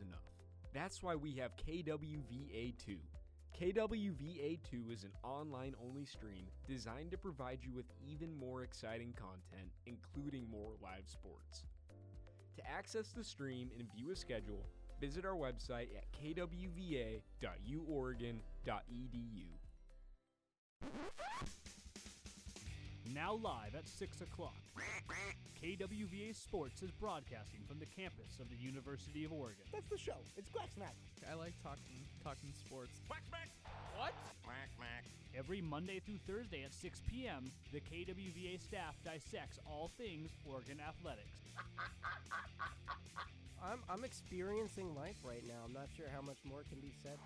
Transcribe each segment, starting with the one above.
enough. That's why we have KWVA2. KWVA2 is an online only stream designed to provide you with even more exciting content, including more live sports. To access the stream and view a schedule, visit our website at kwva.uoregon.edu. Now live at 6 o'clock. KWVA Sports is broadcasting from the campus of the University of Oregon. That's the show. It's Quack Smack. I like talking talking sports. Quack Smack. What? Quack Smack. Every Monday through Thursday at 6 p.m., the KWVA staff dissects all things Oregon athletics. I'm I'm experiencing life right now. I'm not sure how much more can be said.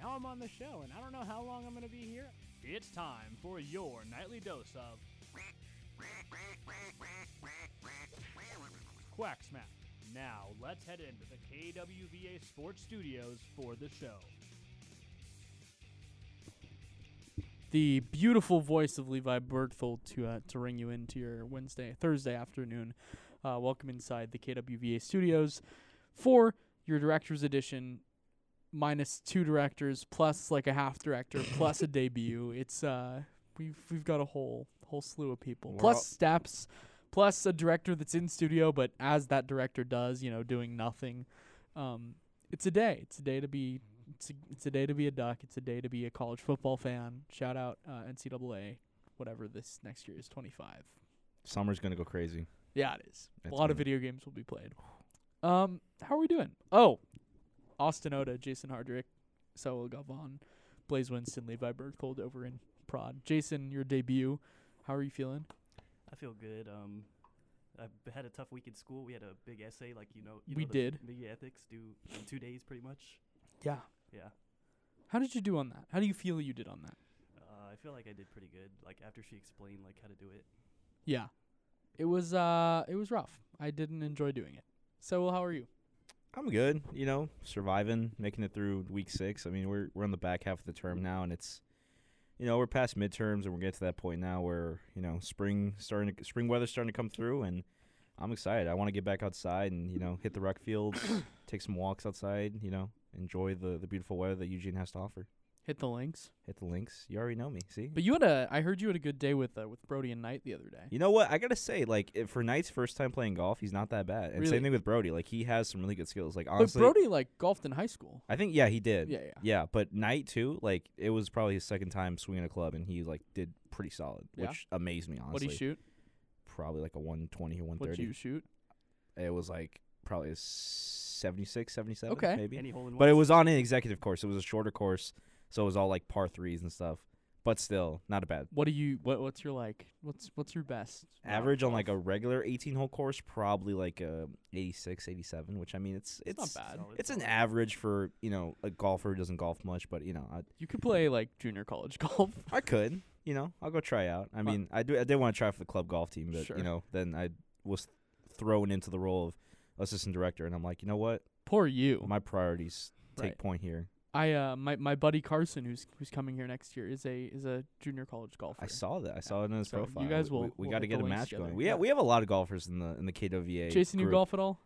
Now I'm on the show, and I don't know how long I'm going to be here. It's time for your nightly dose of Quack Smack. Now let's head into the KWVA Sports Studios for the show. The beautiful voice of Levi Bergthold to uh, to ring you into your Wednesday Thursday afternoon. Uh, welcome inside the KWVA studios for your director's edition, minus two directors plus like a half director plus a debut. It's uh we've we've got a whole whole slew of people We're plus steps plus a director that's in studio but as that director does you know doing nothing. Um, it's a day. It's a day to be it's a, it's a day to be a duck. It's a day to be a college football fan. Shout out uh, NCAA, whatever this next year is, 25. Summer's gonna go crazy. Yeah, it is. It's a lot of video games will be played. Um, how are we doing? Oh, Austin Oda, Jason Hardrick, Saul Gavon, Blaze Winston, Levi Bergthold over in Prod. Jason, your debut. How are you feeling? I feel good. Um, I've had a tough week in school. We had a big essay, like you know, you We know the did. media ethics due in two days, pretty much. Yeah. Yeah. How did you do on that? How do you feel you did on that? Uh, I feel like I did pretty good. Like after she explained like how to do it. Yeah. It was uh it was rough. I didn't enjoy doing it. So how are you? I'm good. You know, surviving, making it through week six. I mean, we're we're on the back half of the term now, and it's, you know, we're past midterms, and we're getting to that point now where you know spring starting, to, spring weather's starting to come through, and I'm excited. I want to get back outside and you know hit the rec fields, take some walks outside. You know, enjoy the the beautiful weather that Eugene has to offer. Hit the links. Hit the links. You already know me. See. But you had a I heard you had a good day with uh, with Brody and Knight the other day. You know what? I gotta say, like, if for Knight's first time playing golf, he's not that bad. And Really? same thing with Brody. Like, he has some really good skills. Like, But honestly, Brody like golfed in high school. I think yeah, he did. Yeah, yeah. Yeah, but Knight too. Like, it was probably his second time swinging a club, and he like did pretty solid, Yeah? which amazed me. Honestly, What do you shoot? Probably like a one twenty or one What do thirty. you shoot? It was like probably a 76, 77, Okay. maybe. Any hole in one. But it was on an executive course. It was a shorter course, so it was all like par threes and stuff. But still, not a bad What do you what what's your like what's what's your best average on like a regular 18 hole course probably like a 86 87 which i mean it's It's it's not bad. Solid, it's an average for you know a golfer who doesn't golf much but you know i, You could play like junior college golf. I could you know i'll go try out i uh, mean i do i did want to try for the club golf team but Sure. you know then i was thrown into the role of assistant director and i'm like you know what Poor you. my priorities take Right. point here I uh my, my buddy Carson who's who's coming here next year is a is a junior college golfer. I saw that. I saw it in his So you profile. guys We- will- We, we will got to get a match together. going. We Yeah. have we have a lot of golfers in the in the KWA. Jason, you golf at all?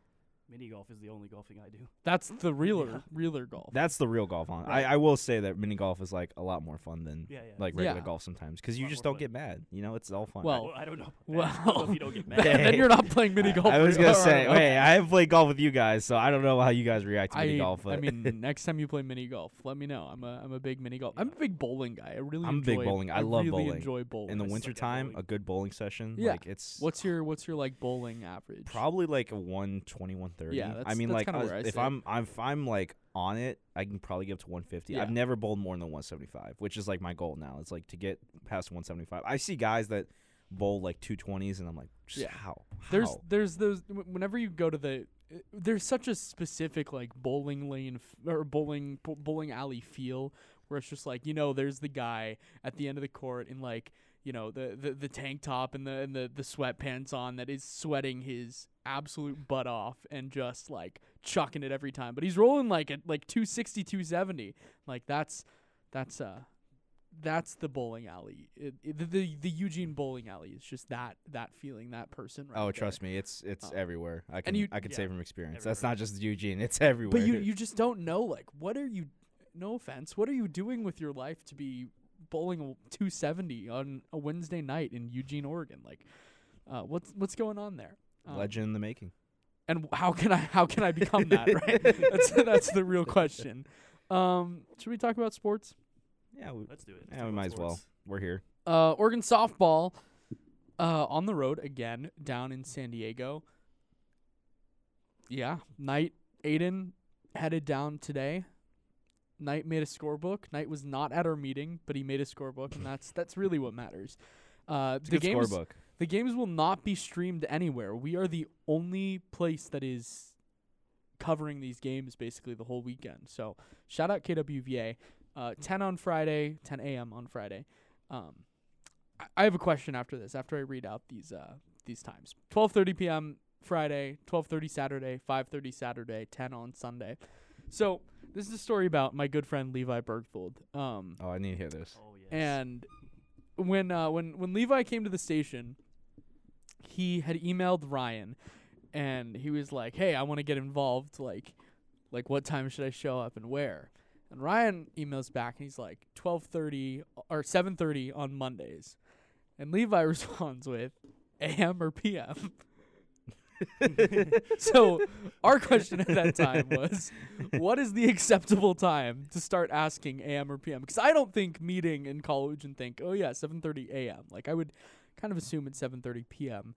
Mini golf is the only golfing I do. That's the realer Yeah. realer golf. That's the real golf on. Right. I, I will say that mini golf is like a lot more fun than Yeah, yeah. like regular Yeah. golf sometimes because you just don't fun. get mad. You know, it's all fun. Well, Well, I don't know. well, don't know if you don't get mad. then you're not playing mini golf. I was gonna hard. say, hey, I haven't played golf with you guys, so I don't know how you guys react to mini golf. But I mean, next time you play mini golf, let me know. I'm a I'm a big mini golf. I'm a big bowling guy. I really I'm enjoy big bowling. I love really bowling. enjoy bowling. in the I suck winter time, a good bowling session, Yeah. like it's What's your what's your like bowling average? probably like a 120, 130. Yeah, I mean, that's like uh, I if sit. I'm, I'm if I'm like on it, I can probably get up to 150. Yeah. I've never bowled more than 175, which is like my goal now. It's like to get past 175. I see guys that bowl like 220s, and I'm like, just Yeah. how? There's How? there's those whenever you go to the there's such a specific like bowling lane f- or bowling bo- bowling alley feel where it's just like you know there's the guy at the end of the court in like you know the the, the tank top and the and the the sweatpants on that is sweating his absolute butt off and just like chucking it every time but he's rolling like at like 260 270 like that's that's uh that's the bowling alley. It, it, the, the the Eugene bowling alley is just that that feeling, that person. Right oh, there. trust me, it's it's Um, everywhere. I can you- I can Yeah, say from experience. That's not just Eugene. It's everywhere. But you you just don't know like what are you? No offense, what are you doing with your life to be bowling a 270 on a Wednesday night in Eugene, Oregon? Like, uh, what's what's going on there? Um, legend in the making. and how can I how can I become that? Right, that's that's the real question. Um, should we talk about sports? Yeah, we, Let's do it. Let's yeah, talk we about might as well. We're here. Uh, Oregon softball uh, on the road again down in San Diego. Yeah, Knight Aiden headed down today. Knight made a scorebook. Knight was not at our meeting, but he made a scorebook, and that's that's really what matters. Uh, It's a the good games scorebook. The games will not be streamed anywhere. We are the only place that is covering these games basically the whole weekend. So shout out KWVA. Uh, 10 on Friday, 10 a.m. on Friday. Um, I- I have a question after this. After I read out these uh these times, 12:30 p.m. Friday, 12:30 Saturday, 5:30 Saturday, 10 on Sunday. So this is a story about my good friend Levi Bergthold. Um, Oh, I need to hear this. Oh yes. and when uh, when when Levi came to the station, he had emailed Ryan, and he was like, "Hey, I want to get involved. Like, like what time should I show up and where?" And Ryan emails back, and he's like, "12:30 or 7:30 on Mondays," and Levi responds with, "A.M. or P.M." so our question at that time was what is the acceptable time to start asking am or pm because i don't think meeting in college and think oh yeah 7.30 am like i would kind of assume it's 7.30 p.m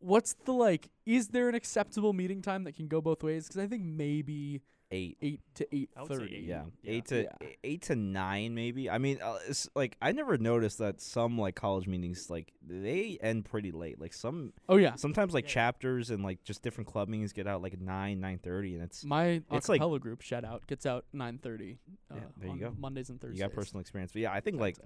what's the like is there an acceptable meeting time that can go both ways because i think maybe Eight. 8 to I would say 8.30. Yeah, Yeah. eight to Yeah. eight to nine, maybe. I mean, uh, it's like I never noticed that some like college meetings like they end pretty late. Like some oh yeah sometimes like Yeah. chapters and like just different club meetings get out like nine nine thirty, and it's my It's like- acapella group shout out gets out 9.30 uh, Yeah, there you on go. mondays and thursdays you got personal experience. But yeah, I think like say.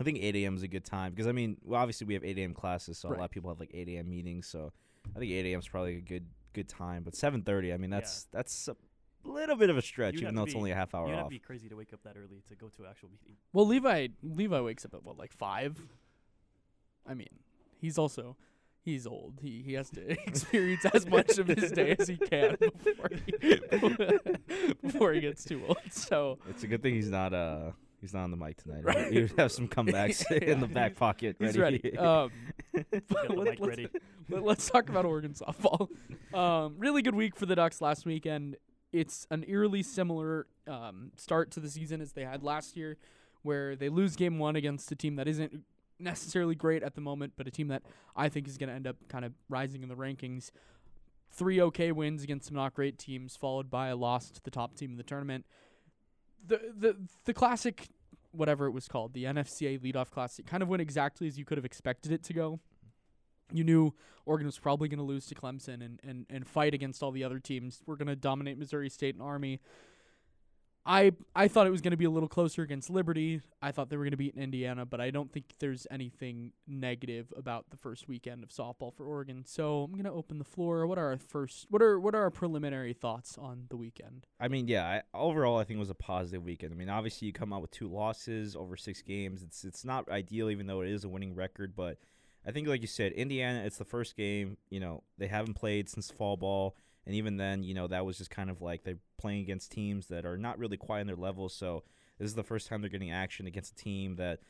I think eight a.m. is a good time because I mean, well, obviously we have eight a.m. classes, so a lot of people have like eight a.m. meetings. So I think eight a.m. is probably a good good time. But seven thirty, I mean, Yeah. that's that's a little bit of a stretch, You'd even though to it's be- only a half hour You'd have off. to be crazy to wake up that early to go to an actual meeting. Well, Levi Levi wakes up at what like five. I mean, he's also he's old. He he has to experience as much of his day as he can before he, before he gets too old. So It's a good thing he's not uh he's not on the mic tonight. Right. He would have some comebacks in the back pocket. he's ready. ready. Um, let, let's, ready. let, us talk about Oregon softball. Um, really good week for the Ducks last weekend. It's an eerily similar um, start to the season as they had last year, where they lose game one against a team that isn't necessarily great at the moment, but a team that I think is going to end up kind of rising in the rankings. Three okay wins against some not great teams, followed by a loss to the top team in the tournament. The the the classic, whatever it was called, the NFCA leadoff classic, kind of went exactly as you could have expected it to go. You knew Oregon was probably going to lose to Clemson and, and, and fight against all the other teams. We're going to dominate Missouri State and Army. I I thought it was going to be a little closer against Liberty. I thought they were going to beat Indiana, but I don't think there's anything negative about the first weekend of softball for Oregon. So I'm going to open the floor. What are our first? What are what are our preliminary thoughts on the weekend? I mean, yeah. I, overall, I think it was a positive weekend. I mean, obviously, you come out with two losses over six games. It's it's not ideal, even though it is a winning record. But I think, like you said, Indiana. It's the first game. You know, they haven't played since fall ball, and even then, you know, that was just kind of like they're playing against teams that are not really quite on their level. So this is the first time they're getting action against a team that.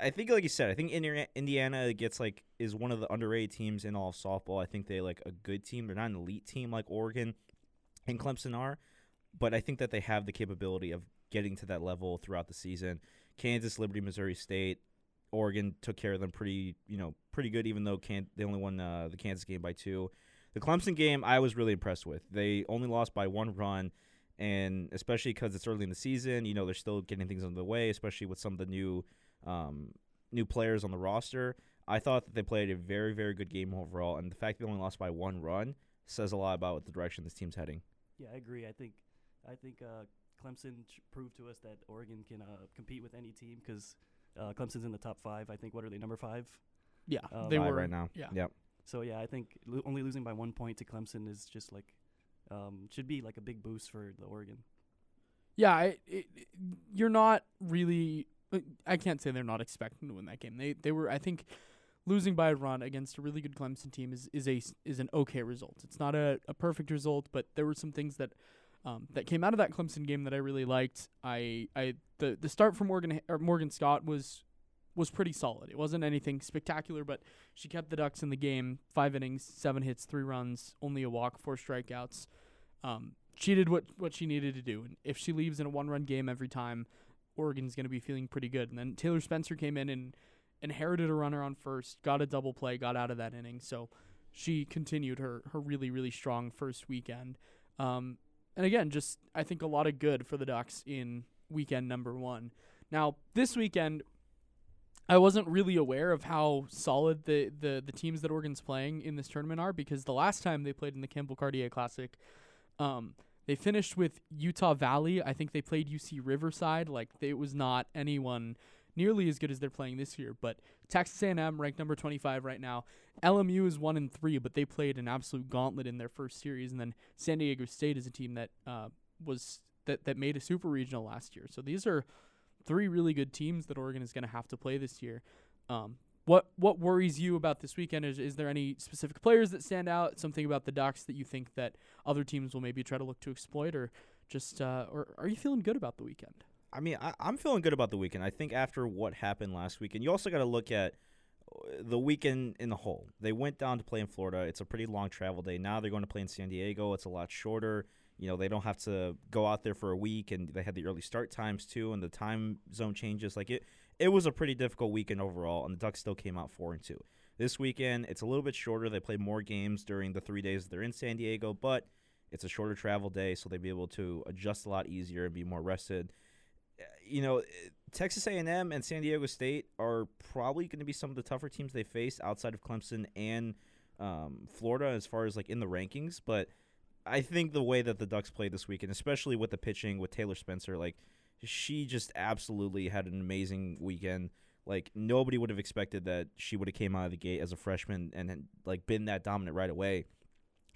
I- think, like you said, I think Indiana gets like is one of the underrated teams in all of softball. I think they like a good team. They're not an elite team like Oregon and Clemson are, but I think that they have the capability of getting to that level throughout the season. Kansas, Liberty, Missouri State, Oregon took care of them pretty, you know, pretty good. Even though can- they only won uh, the Kansas game by two, the Clemson game I was really impressed with. They only lost by one run, and especially because it's early in the season, you know, they're still getting things on the way, especially with some of the new, um, new players on the roster. I thought that they played a very, very good game overall, and the fact they only lost by one run says a lot about what the direction this team's heading. Yeah, I agree. I think I think uh, Clemson ch- proved to us that Oregon can uh, compete with any team because uh, Clemson's in the top five. I think what are they number five? Yeah, Uh, they were right now. Yeah, Yep. So yeah, I think lo- only losing by one point to Clemson is just like um, should be like a big boost for the Oregon. Yeah, it, it- you're not really uh, I can't say they're not expecting to win that game. They they were I think losing by a run against a really good Clemson team is is a is an okay result. It's not a, a perfect result, but there were some things that um, that came out of that Clemson game that I really liked. I I the the start from Morgan or Morgan Scott was was pretty solid. It wasn't anything spectacular, but she kept the Ducks in the game. Five innings, seven hits, three runs, only a walk, four strikeouts. Um, she did what what she needed to do, and if she leaves in a one run game every time, Oregon's going to be feeling pretty good. And then Taylor Spencer came in and inherited a runner on first, got a double play, got out of that inning. So she continued her her really really strong first weekend. Um, and again, just I think a lot of good for the Ducks in weekend number one. Now this weekend, I wasn't really aware of how solid the the the teams that Oregon's playing in this tournament are because the last time they played in the Campbell Cartier Classic, um, they finished with Utah Valley. I think they played UC Riverside. Like they, it was not anyone nearly as good as they're playing this year. But Texas A&M ranked number 25 right now. LMU is one and three, but they played an absolute gauntlet in their first series. And then San Diego State is a team that uh, was that that made a super regional last year. So these are three really good teams that Oregon is going to have to play this year. Um, what what worries you about this weekend? Is is there any specific players that stand out? Something about the Ducks that you think that other teams will maybe try to look to exploit, or just uh, or are you feeling good about the weekend? I mean, I, I'm feeling good about the weekend. I think after what happened last weekend, you also got to look at uh, the weekend in the whole. They went down to play in Florida. It's a pretty long travel day. Now they're going to play in San Diego. It's a lot shorter. You know, they don't have to go out there for a week, and they had the early start times too, and the time zone changes. Like it, it was a pretty difficult weekend overall, and the Ducks still came out four and two. This weekend, it's a little bit shorter. They play more games during the three days they're in San Diego, but it's a shorter travel day, so they'll be able to adjust a lot easier and be more rested you know, Texas A&M and San Diego State are probably going to be some of the tougher teams they face outside of Clemson and um, Florida as far as like in the rankings. But I think the way that the Ducks played this weekend, especially with the pitching with Taylor Spencer, like she just absolutely had an amazing weekend. Like nobody would have expected that she would have came out of the gate as a freshman and had, like been that dominant right away.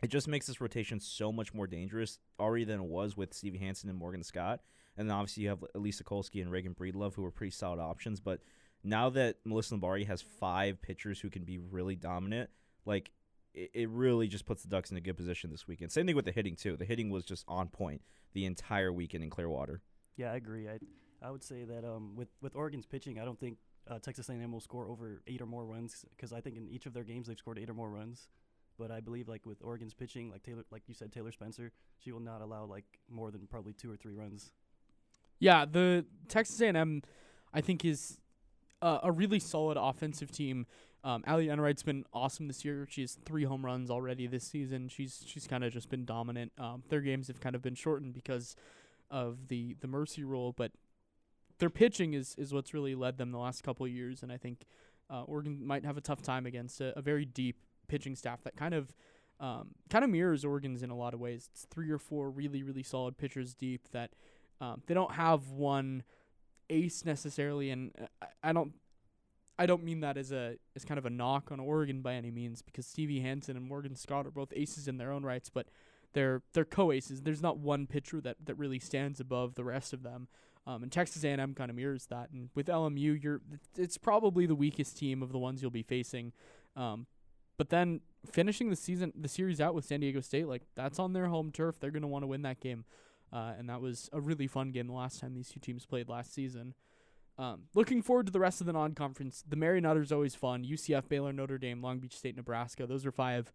It just makes this rotation so much more dangerous already than it was with Stevie Hansen and Morgan Scott. And then obviously you have Elise Sokolsky and Reagan Breedlove, who are pretty solid options. But now that Melissa Lombardi has five pitchers who can be really dominant, like it, it really just puts the Ducks in a good position this weekend. Same thing with the hitting too. The hitting was just on point the entire weekend in Clearwater. Yeah, I agree. I I would say that um, with with Oregon's pitching, I don't think uh, Texas A&M will score over eight or more runs because I think in each of their games they've scored eight or more runs. But I believe like with Oregon's pitching, like Taylor, like you said, Taylor Spencer, she will not allow like more than probably two or three runs. Yeah, the Texas A&M, I think, is uh, a really solid offensive team. Um, Ali Enright's been awesome this year. She has three home runs already this season. She's she's kind of just been dominant. Um, their games have kind of been shortened because of the the mercy rule, but their pitching is is what's really led them the last couple of years. And I think uh, Oregon might have a tough time against a, a very deep pitching staff that kind of um, kind of mirrors Oregon's in a lot of ways. It's three or four really really solid pitchers deep that um, they don't have one ace necessarily, and uh, I, I don't. I don't mean that as a as kind of a knock on Oregon by any means, because Stevie Hansen and Morgan Scott are both aces in their own rights, but they're they're co-aces. There's not one pitcher that, that really stands above the rest of them. Um, and Texas A&M kind of mirrors that. And with LMU, you're it's probably the weakest team of the ones you'll be facing. Um, but then finishing the season, the series out with San Diego State, like that's on their home turf. They're gonna want to win that game. Uh, and that was a really fun game the last time these two teams played last season. Um, looking forward to the rest of the non-conference. The Mary Nutter's always fun. UCF, Baylor, Notre Dame, Long Beach State, Nebraska. Those are five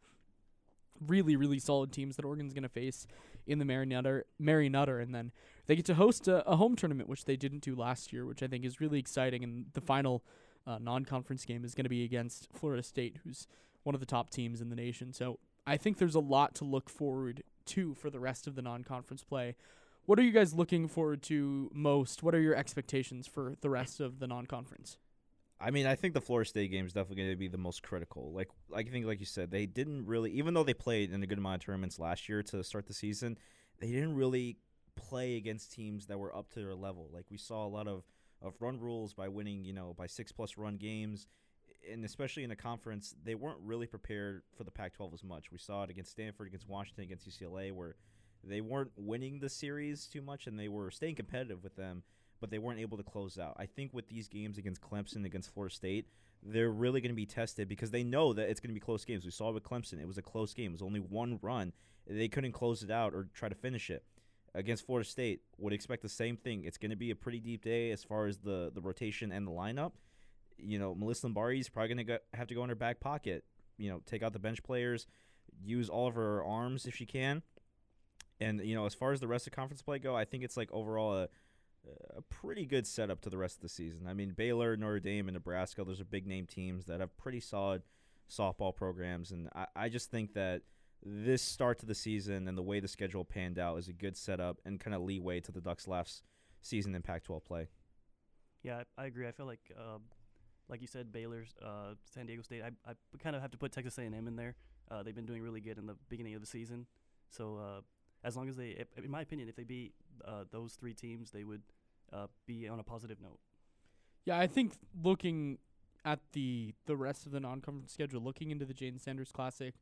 really, really solid teams that Oregon's going to face in the Mary Nutter, and then they get to host a, a, home tournament, which they didn't do last year, which I think is really exciting. And the final uh, non-conference game is going to be against Florida State, who's one of the top teams in the nation. So I think there's a lot to look forward to for the rest of the non-conference play. What are you guys looking forward to most? What are your expectations for the rest of the non-conference? I mean, I think the Florida State game is definitely going to be the most critical. Like, I think, like you said, they didn't really, even though they played in a good amount of tournaments last year to start the season, they didn't really play against teams that were up to their level. Like, we saw a lot of of run rules by winning, you know, by six plus run games, and especially in the conference, they weren't really prepared for the Pac-12 as much. We saw it against Stanford, against Washington, against UCLA, where they weren't winning the series too much, and they were staying competitive with them but they weren't able to close out. I think with these games against Clemson, against Florida State, they're really going to be tested because they know that it's going to be close games. We saw it with Clemson; it was a close game. It was only one run. They couldn't close it out or try to finish it. Against Florida State, would expect the same thing. It's going to be a pretty deep day as far as the the rotation and the lineup. You know, Melissa Lombardi is probably going to have to go in her back pocket. You know, take out the bench players, use all of her arms if she can. And you know, as far as the rest of conference play go, I think it's like overall a a pretty good setup to the rest of the season. I mean, Baylor, Notre Dame, and Nebraska, those are big name teams that have pretty solid softball programs. And I, I just think that this start to the season and the way the schedule panned out is a good setup and kind of leeway to the Ducks' last season in Pac 12 play. Yeah, I, agree. I feel like, uh, like you said, Baylor's, uh, San Diego State. I, I kind of have to put Texas A&M in there. Uh, they've been doing really good in the beginning of the season. So uh, as long as they, if, in my opinion, if they beat uh, those three teams, they would uh, be on a positive note. Yeah, I think looking at the the rest of the non-conference schedule, looking into the Jane Sanders Classic,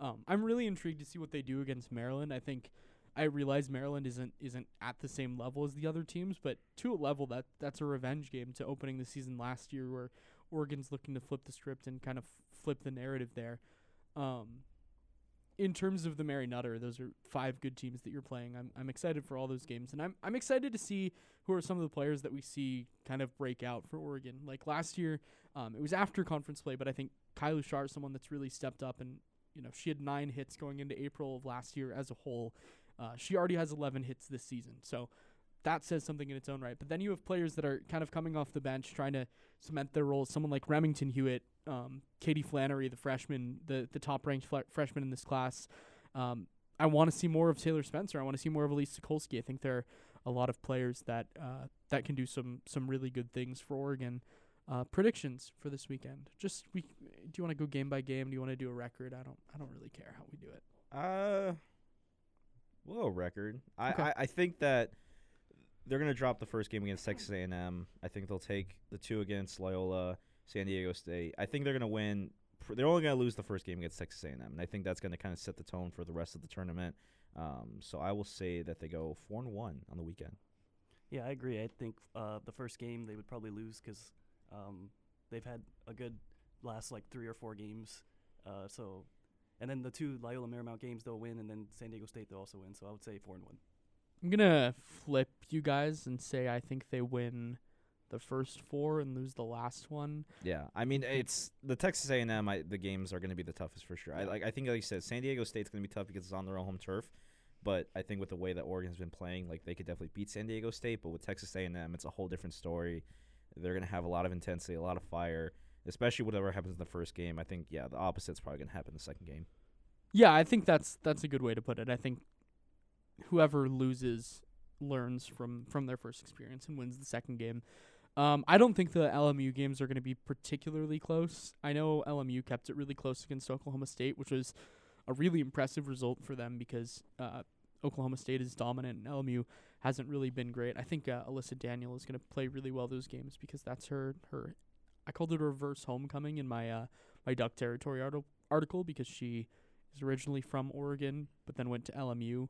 um, I'm really intrigued to see what they do against Maryland. I think I realize Maryland isn't isn't at the same level as the other teams, but to a level that that's a revenge game to opening the season last year, where Oregon's looking to flip the script and kind of flip the narrative there. Um, in terms of the Mary Nutter, those are five good teams that you're playing. I'm I'm excited for all those games, and I'm I'm excited to see who are some of the players that we see kind of break out for Oregon. Like last year, um, it was after conference play, but I think Kylie Shar is someone that's really stepped up, and you know she had nine hits going into April of last year as a whole. Uh, she already has 11 hits this season, so that says something in its own right. But then you have players that are kind of coming off the bench, trying to cement their roles. Someone like Remington Hewitt, um, Katie Flannery, the freshman, the the top ranked fl- freshman in this class. Um, I want to see more of Taylor Spencer. I want to see more of Elise Sokolsky. I think there are a lot of players that uh, that can do some some really good things for Oregon. Uh, predictions for this weekend. Just we. Do you want to go game by game? Do you want to do a record? I don't. I don't really care how we do it. Uh, we'll record. I, Okay. I, I think that they're gonna drop the first game against Texas A&M. I think they'll take the two against Loyola, San Diego State. I think they're gonna win. They're only gonna lose the first game against Texas A&M, and I think that's gonna kind of set the tone for the rest of the tournament. Um, so I will say that they go four and one on the weekend. Yeah, I agree. I think uh, the first game they would probably lose because um, they've had a good last like three or four games. Uh, so, and then the two Loyola Marymount games they'll win, and then San Diego State they'll also win. So I would say four and one. I'm gonna flip you guys and say I think they win the first four and lose the last one. Yeah, I mean it's the Texas A&M. I, the games are going to be the toughest for sure. I like. I think, like you said, San Diego State's going to be tough because it's on their own home turf. But I think with the way that Oregon's been playing, like they could definitely beat San Diego State. But with Texas A&M, it's a whole different story. They're going to have a lot of intensity, a lot of fire, especially whatever happens in the first game. I think yeah, the opposite's probably going to happen in the second game. Yeah, I think that's that's a good way to put it. I think whoever loses learns from from their first experience and wins the second game. Um, I don't think the LMU games are going to be particularly close. I know LMU kept it really close against Oklahoma State, which was a really impressive result for them because uh, Oklahoma State is dominant and LMU hasn't really been great. I think uh, Alyssa Daniel is going to play really well those games because that's her her. I called it a reverse homecoming in my uh, my Duck Territory arti- article because she is originally from Oregon, but then went to LMU,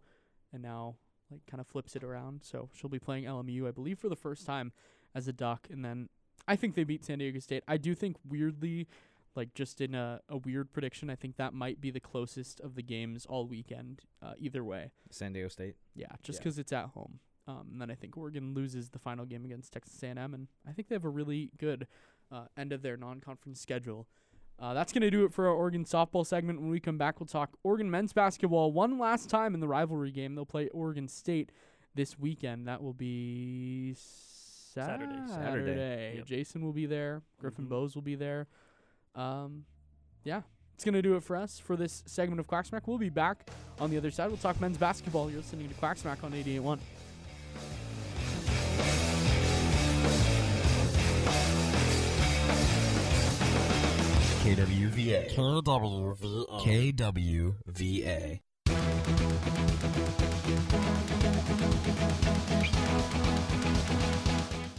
and now like kind of flips it around. So she'll be playing LMU, I believe, for the first time as a Duck, and then I think they beat San Diego State. I do think weirdly, like just in a, a weird prediction, I think that might be the closest of the games all weekend. Uh, either way, San Diego State. yeah, just Yeah. 'cause it's at home. Um, and then I think Oregon loses the final game against Texas A&M, and I think they have a really good uh, end of their non-conference schedule. Uh, that's going to do it for our Oregon softball segment. When we come back, we'll talk Oregon men's basketball one last time in the rivalry game. They'll play Oregon State this weekend. That will be Saturday. Saturday. Saturday. Yep. Jason will be there. Griffin Mhm. Bowes will be there. Um, yeah, it's going to do it for us for this segment of Quacksmack. We'll be back on the other side. We'll talk men's basketball. You're listening to Quacksmack on 88.1. KWVA. KWVA. KWVA.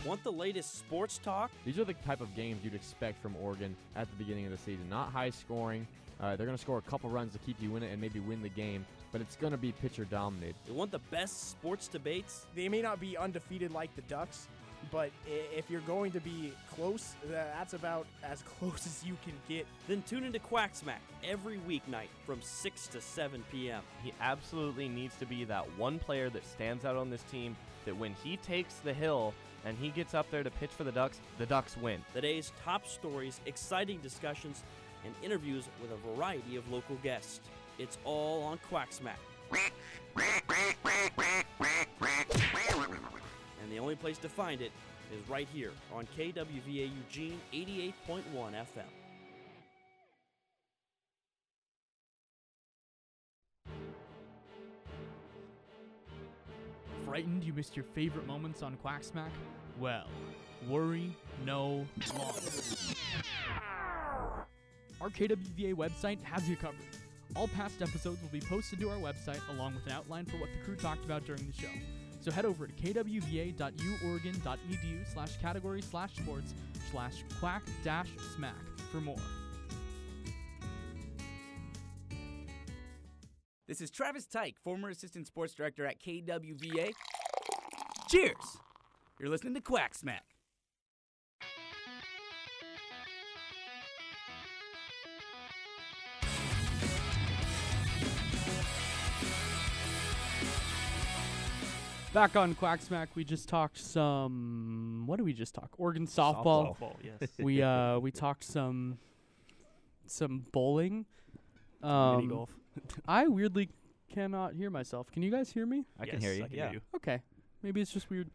Want the latest sports talk? These are the type of games you'd expect from Oregon at the beginning of the season. Not high scoring. Uh, they're going to score a couple runs to keep you in it and maybe win the game, but it's going to be pitcher dominated. You want the best sports debates? They may not be undefeated like the Ducks, but if you're going to be close, that's about as close as you can get. Then tune into Quacksmack every weeknight from 6 to 7 p.m. He absolutely needs to be that one player that stands out on this team that when he takes the hill and he gets up there to pitch for the Ducks, the Ducks win. The day's top stories, exciting discussions, and interviews with a variety of local guests. It's all on Quacksmack. And the only place to find it is right here on KWVA Eugene 88.1 FM. Frightened you missed your favorite moments on Quacksmack? Well, worry no longer. Our KWVA website has you covered. All past episodes will be posted to our website along with an outline for what the crew talked about during the show. So head over to kwva.uoregon.edu slash category slash sports slash quack dash smack for more. This is Travis Tyke, former assistant sports director at KWVA. Cheers! You're listening to Quack Smack. Back on Quacksmack, we just talked some. What did we just talk? Oregon softball. Softball, yes. we uh we talked some some bowling. Um, Mini golf. I weirdly cannot hear myself. Can you guys hear me? I can hear you. I can yeah. hear you. Okay, maybe it's just weird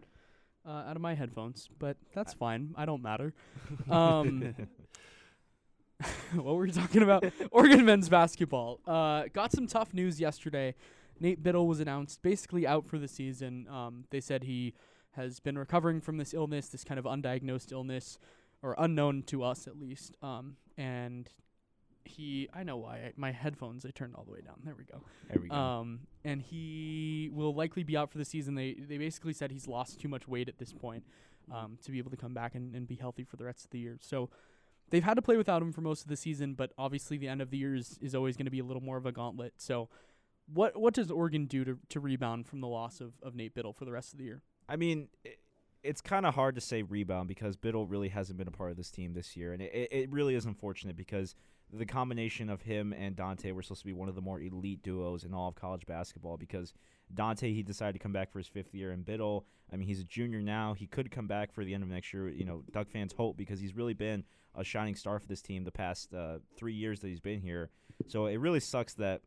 uh, out of my headphones, but that's fine. I don't matter. Um, what were we talking about? Oregon men's basketball. Uh, got some tough news yesterday. Nate Bittle was announced basically out for the season. Um, they said he has been recovering from this illness, this kind of undiagnosed illness, or unknown to us at least. Um, and he, I know why. I, my headphones, I turned all the way down. There we go. There we go. Um, and he will likely be out for the season. They they basically said he's lost too much weight at this point um, to be able to come back and, and be healthy for the rest of the year. So they've had to play without him for most of the season, but obviously the end of the year is, is always going to be a little more of a gauntlet. So what what does Oregon do to, to rebound from the loss of, of Nate Bittle for the rest of the year? I mean, i it's kind of hard to say rebound because Bittle really hasn't been a part of this team this year, and it, it- it really is unfortunate because the combination of him and Dante were supposed to be one of the more elite duos in all of college basketball. Because Dante, he decided to come back for his fifth year, and Bittle, I mean, he's a junior now. He could come back for the end of next year. You know, Duck fans hope because he's really been a shining star for this team the past uh, three years that he's been here. So it really sucks that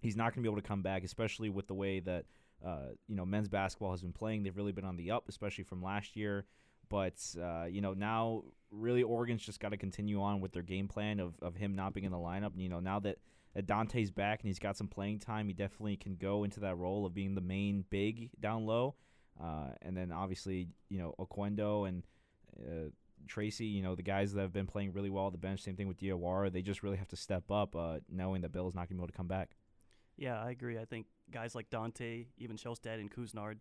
he's not going to be able to come back, especially with the way that uh, you know men's basketball has been playing. They've really been on the up, especially from last year. But uh, you know now, really, Oregon's just got to continue on with their game plan of, of him not being in the lineup. And, you know now that, Dante's back and he's got some playing time, he definitely can go into that role of being the main big down low. Uh, and then obviously, you know Oquendo and uh, Tracy, you know the guys that have been playing really well at the bench. Same thing with Diawara. They just really have to step up, uh, knowing that Bill's not going to be able to come back. Yeah, I agree. I think guys like Dante, even Shelstad and Couisnard,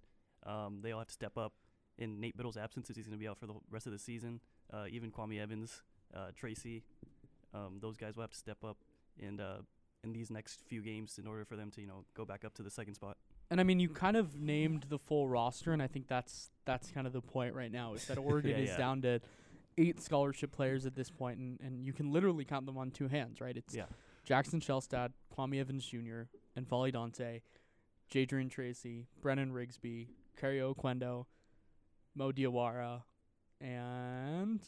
um, they all have to step up. In Nate Bittle's absence, he's going to be out for the rest of the season. Uh, even Kwame Evans, uh, Tracy, um, those guys will have to step up in uh, in these next few games in order for them to you know go back up to the second spot. And I mean, you kind of named the full roster, and I think that's that's kind of the point right now is that Oregon Yeah, is yeah. down to eight scholarship players at this point, and, and you can literally count them on two hands, right? It's Yeah. Jackson Shelstad, Kwame Evans Jr., and N'Faly Dante, Jadrian Tracy, Brennan Rigsby, Kario Oquendo, Mo Diawara, and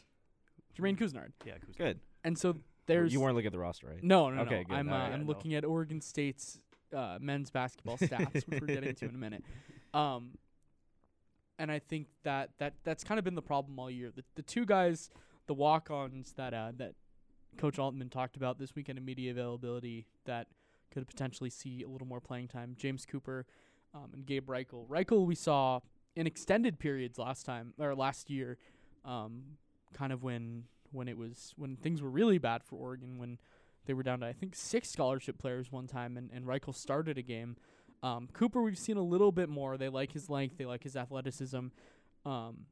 Jermaine Couisnard. Yeah, Couisnard. Good. And so there's you weren't looking at the roster, right? no, no, Okay, no. good. I'm uh, All right. I'm Yeah, looking at Oregon State's uh, men's basketball stats, which we're getting to in a minute. Um, and I think that that that's kind of been the problem all year. The the two guys, the walk-ons that uh, that Coach Altman talked about this weekend in media availability that could potentially see a little more playing time. James Cooper um, and Gabe Reichle. Reichle we saw in extended periods last time or last year, um, kind of when when it was when things were really bad for Oregon when they were down to I think six scholarship players one time and and Reichle started a game. Um, Cooper we've seen a little bit more. They like his length. They like his athleticism. Um,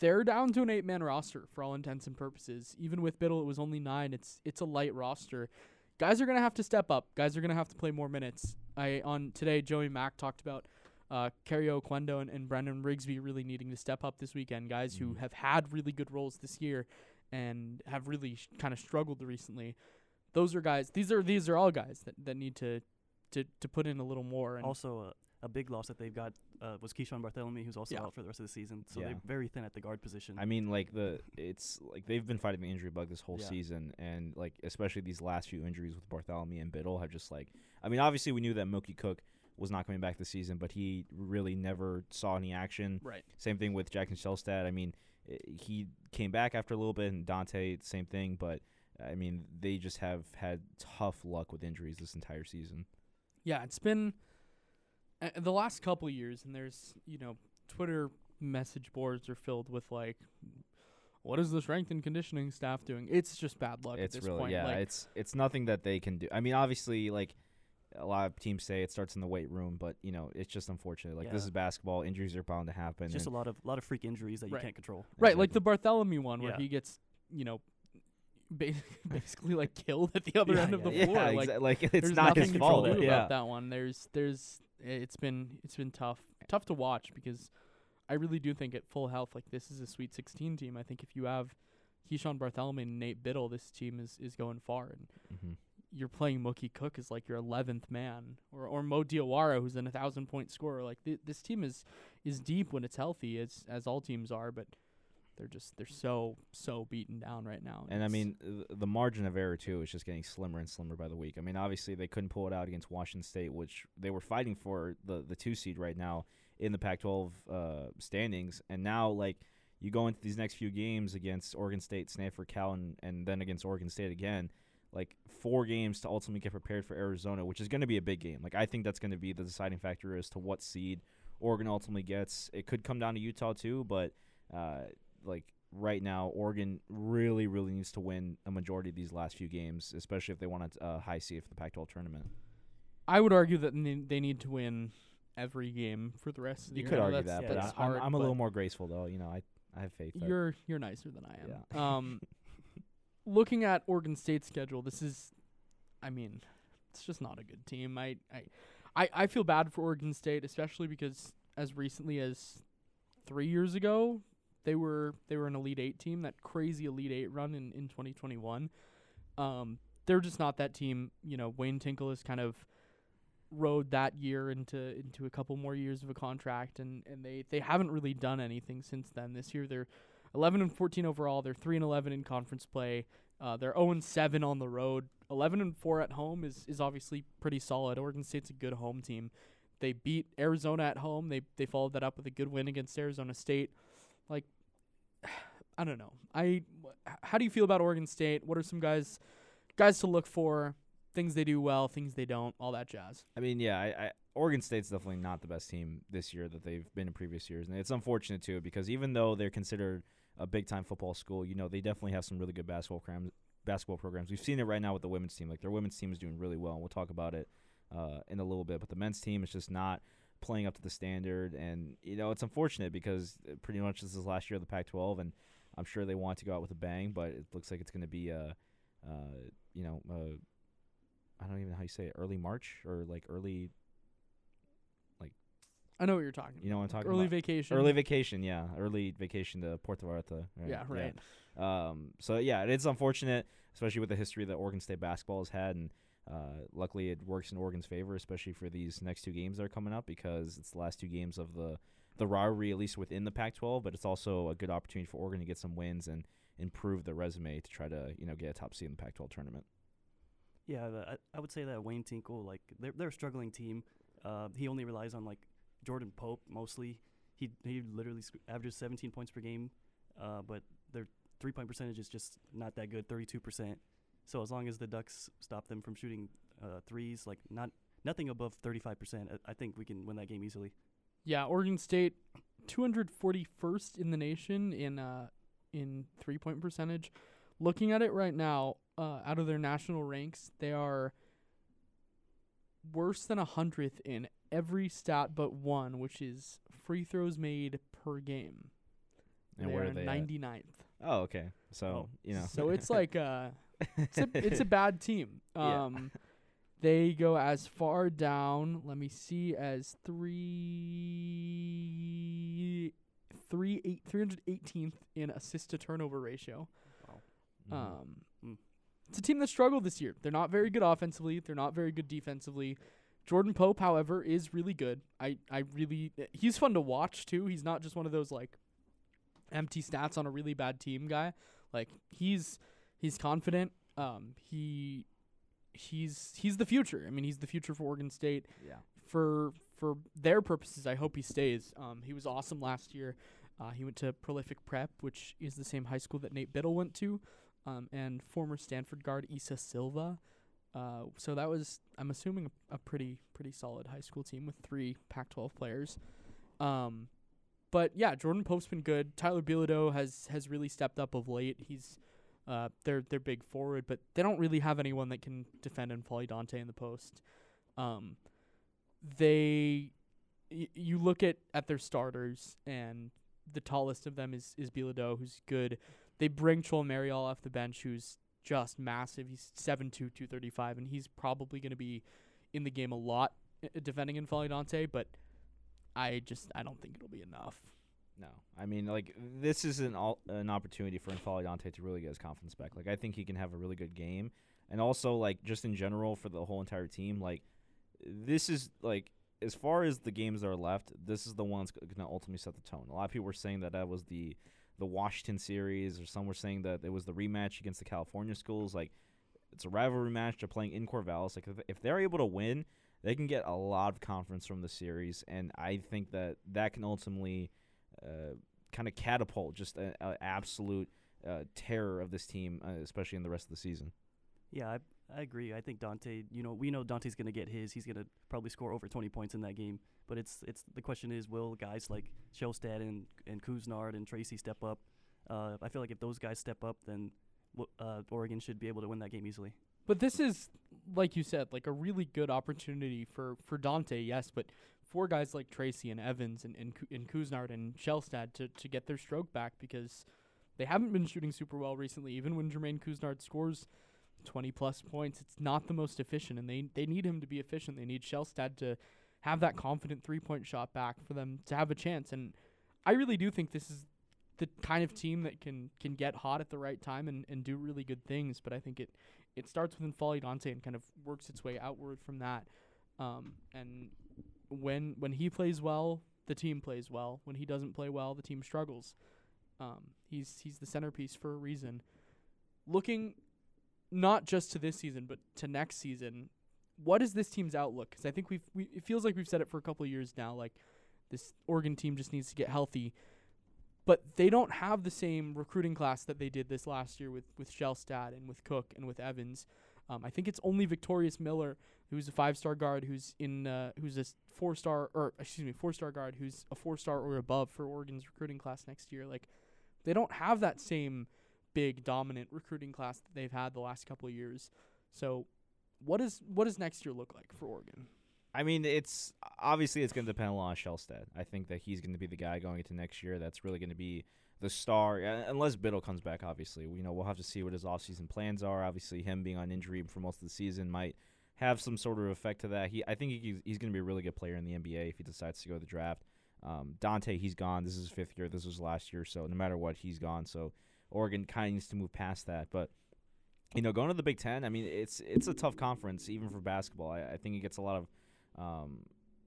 they're down to an eight man roster for all intents and purposes. Even with Bittle, it was only nine. It's it's a light roster. Guys are gonna have to step up. Guys are gonna have to play more minutes. I on today Joey Mack talked about uh, Kario Oquendo and, and Brandon Rigsby really needing to step up this weekend. Guys who Mhm. have had really good roles this year and have really sh- kind of struggled recently. Those are guys. These are these are all guys that, that need to, to to put in a little more. And Also, uh, a big loss that they've got uh, was Keeshawn Barthelemy, who's also Yeah. out for the rest of the season. So Yeah. they're very thin at the guard position. I mean, like the it's like they've been fighting the injury bug this whole Yeah. season, and like especially these last few injuries with Barthelemy and Bittle have just like. I mean, obviously we knew that Mookie Cook was not coming back this season, but he really never saw any action. Right. Same thing with Jackson Shelstad. I mean, i- he came back after a little bit, and Dante, same thing. But I mean, they just have had tough luck with injuries this entire season. yeah, it's been uh, the last couple years, and there's you know Twitter message boards are filled with like, what is the strength and conditioning staff doing? It's just bad luck it's at this really point. yeah, like, it's it's nothing that they can do. I mean, obviously, like a lot of teams say, it starts in the weight room, but you know, it's just unfortunate. Like this is basketball; injuries are bound to happen. It's just a lot of lot of freak injuries that you can't control. right, like the Barthelemy one where Yeah. he gets you know. Basically, like killed at the other Yeah, end of the yeah, floor. like, exa- like, it's not his fault, to do yeah. that one. There's, there's, it's been, it's been tough, tough to watch because I really do think at full health, like this is a Sweet 16 team. I think if you have Keeshawn Barthelemy and Nate Bittle, this team is is going far. And Mhm. you're playing Mookie Cook as like your 11th man, or or Mo Diawara, who's an 1,000 point scorer. Like th- this team is is deep when it's healthy, as as all teams are, but. They're just they're so so beaten down right now. And I mean, th- the margin of error too is just getting slimmer and slimmer by the week. I mean, obviously they couldn't pull it out against Washington State, which they were fighting for the the two seed right now in the Pac-12 uh, standings. And now, like, you go into these next few games against Oregon State, Stanford, Cal, and, and then against Oregon State again. Like four games to ultimately get prepared for Arizona, which is going to be a big game. Like I think that's going to be the deciding factor as to what seed Oregon ultimately gets. It could come down to Utah too, but uh, like right now, Oregon really, really needs to win a majority of these last few games, especially if they want a uh, high seed for the Pac-12 tournament. I would argue that they they need to win every game for the rest of the You year. could I know argue that, but that's I, I'm, I'm a but little more graceful though. You know, I I have faith. You're you're nicer than I am. Yeah. Um, looking at Oregon State's schedule, this is, I mean, it's just not a good team. I I I, I feel bad for Oregon State, especially because as recently as three years ago, they were they were an Elite Eight team. That crazy Elite Eight run in in 2021. Um, they're just not that team. You know, Wayne Tinkle has kind of rode that year into into a couple more years of a contract, and and they they haven't really done anything since then. This year they're 11 and 14 overall. They're 3 and 11 in conference play. Uh, they're 0 and 7 on the road. 11 and 4 at home is is obviously pretty solid. Oregon State's a good home team. They beat Arizona at home. They they followed that up with a good win against Arizona State. Like I don't know. I how do you feel about Oregon State? What are some guys guys to look for? Things they do well, things they don't, all that jazz. I mean, yeah, I, I Oregon State's definitely not the best team this year that they've been in previous years, and it's unfortunate too because even though they're considered a big time football school, you know, they definitely have some really good basketball programs. Basketball programs. We've seen it right now with the women's team. Like their women's team is doing really well, and we'll talk about it uh, in a little bit. But the men's team is just not playing up to the standard, and you know, it's unfortunate because uh, pretty much this is last year of the Pac-12, and I'm sure they want to go out with a bang, but it looks like it's going to be a, uh, you know, uh, I don't even know how you say it, early March or like early Like, I know what you're talking you know what I'm talking Early about? Early vacation. Early vacation, yeah. Early vacation to Puerto Vallarta. Right? Yeah, right. Um, so yeah, it's unfortunate, especially with the history that Oregon State basketball has had, and uh, luckily it works in Oregon's favor, especially for these next two games that are coming up because it's the last two games of the the rivalry, at least within the Pac-12. But it's also a good opportunity for Oregon to get some wins and improve their resume to try to you know get a top seed in the Pac-12 tournament. Yeah, I, would say that Wayne Tinkle, like they're they're a struggling team. Uh, he only relies on like Jordan Pope mostly. He he literally sc- averages 17 points per game, uh, but their three point percentage is just not that good, 32 percent. So as long as the Ducks stop them from shooting uh, threes, like not nothing above 35 percent, I think we can win that game easily. Yeah, Oregon State, 241st in the nation in uh in three point percentage. Looking at it right now, uh, out of their national ranks, they are worse than a hundredth in every stat but one, which is free throws made per game. And They're where are they at? 99th. Oh, okay. So you know, So it's like uh it's a it's a bad team. Yeah. Um They go as far down. Let me see as three, three eight, 318th in assist to turnover ratio. Wow. Um, Mm. it's a team that struggled this year. They're not very good offensively. They're not very good defensively. Jordan Pope, however, is really good. I, I really he's fun to watch too. He's not just one of those like empty stats on a really bad team guy. Like he's he's confident. Um he he's he's the future. I mean, he's the future for Oregon State. Yeah. For for their purposes, I hope he stays. Um he was awesome last year. Uh, he went to Prolific Prep, which is the same high school that Nate Bittle went to, um, and former Stanford guard Isa Silva. Uh, so that was, I'm assuming, a, a pretty pretty solid high school team with three Pac-12 players. Um, but yeah, Jordan Pope's been good. Tyler Bilodeau has has really stepped up of late. He's uh, they're they're big forward, but they don't really have anyone that can defend N'Faly Dante in the post. Um, they, y- you look at at their starters, and the tallest of them is is Bilodeau, who's good. They bring Chol Marial off the bench, who's just massive. He's 7'2", 235, and he's probably going to be in the game a lot uh, defending N'Faly Dante, but I just I don't think it'll be enough. No, I mean like this is an all, an opportunity for N'Faly Dante to really get his confidence back. Like I think he can have a really good game, and also like just in general for the whole entire team. Like this is like as far as the games that are left, this is the one that's going to ultimately set the tone. A lot of people were saying that that was the the Washington series, or some were saying that it was the rematch against the California schools. Like it's a rivalry match. They're playing in Corvallis. Like if, they're able to win, they can get a lot of confidence from the series, and I think that that can ultimately kind of catapult just an absolute uh, terror of this team, uh, especially in the rest of the season. Yeah, I, I agree. I think Dante. You know, we know Dante's going to get his. He's going to probably score over 20 points in that game. But it's it's the question is, will guys like Shelstad and and Couisnard and Tracy step up? Uh, I feel like if those guys step up, then uh, Oregon should be able to win that game easily. But this is, like you said, like a really good opportunity for, for Dante, yes, but for guys like Tracy and Evans and and, and Couisnard and Shelstad to, to get their stroke back because they haven't been shooting super well recently. Even when Jermaine Couisnard scores 20 plus points, it's not the most efficient, and they, they need him to be efficient. They need Shelstad to have that confident three point shot back for them to have a chance. And I really do think this is the kind of team that can can get hot at the right time and, and do really good things. But I think it it starts with N'Faly Dante and kind of works its way outward from that. Um, and when when he plays well, the team plays well. When he doesn't play well, the team struggles. Um, he's he's the centerpiece for a reason. Looking not just to this season, but to next season, what is this team's outlook? Because I think we've we, it feels like we've said it for a couple of years now. Like this Oregon team just needs to get healthy but they don't have the same recruiting class that they did this last year with with Shelstad and with Cook and with Evans. Um, I think it's only Victorious Miller, who's a five-star guard, who's in uh, who's a four-star or excuse me, four-star guard, who's a four-star or above for Oregon's recruiting class next year. Like, they don't have that same big dominant recruiting class that they've had the last couple of years. So, what is what does next year look like for Oregon? I mean, it's obviously it's going to depend a lot on Shelstad. I think that he's going to be the guy going into next year. That's really going to be the star, uh, unless Bittle comes back. Obviously, you know we'll have to see what his offseason plans are. Obviously, him being on injury for most of the season might have some sort of effect to that. He, I think he, he's going to be a really good player in the NBA if he decides to go to the draft. Um, Dante, he's gone. This is his fifth year. This was last year, so no matter what, he's gone. So Oregon kind of needs to move past that, but you know, going to the Big Ten, I mean, it's it's a tough conference even for basketball. I, I think it gets a lot of, um,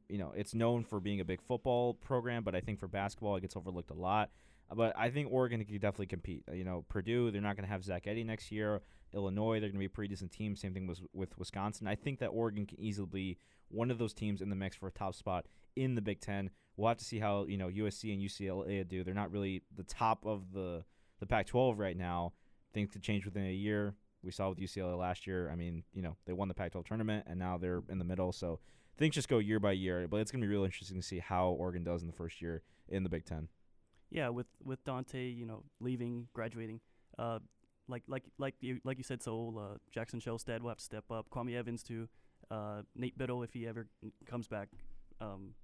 you know, it's known for being a big football program, but I think for basketball it gets overlooked a lot. Uh, But I think Oregon could definitely compete. Uh, You know, Purdue, they're not going to have Zach Edey next year. Illinois, they're going to be a pretty decent team. Same thing was with Wisconsin. I think that Oregon can easily be one of those teams in the mix for a top spot in the Big Ten. We'll have to see how you know USC and UCLA do. They're not really the top of the the Pac-12 right now. Things could change within a year. We saw with UCLA last year. I mean, you know, they won the Pac-12 tournament and now they're in the middle. So things just go year by year. But it's going to be real interesting to see how Oregon does in the first year in the Big Ten. Yeah, with with Dante, you know, leaving, graduating, uh, like like like you like you said, so uh, Jackson Shelstad will have to step up. Kwame Evans too, uh, Nate Bittle if he ever comes back, um,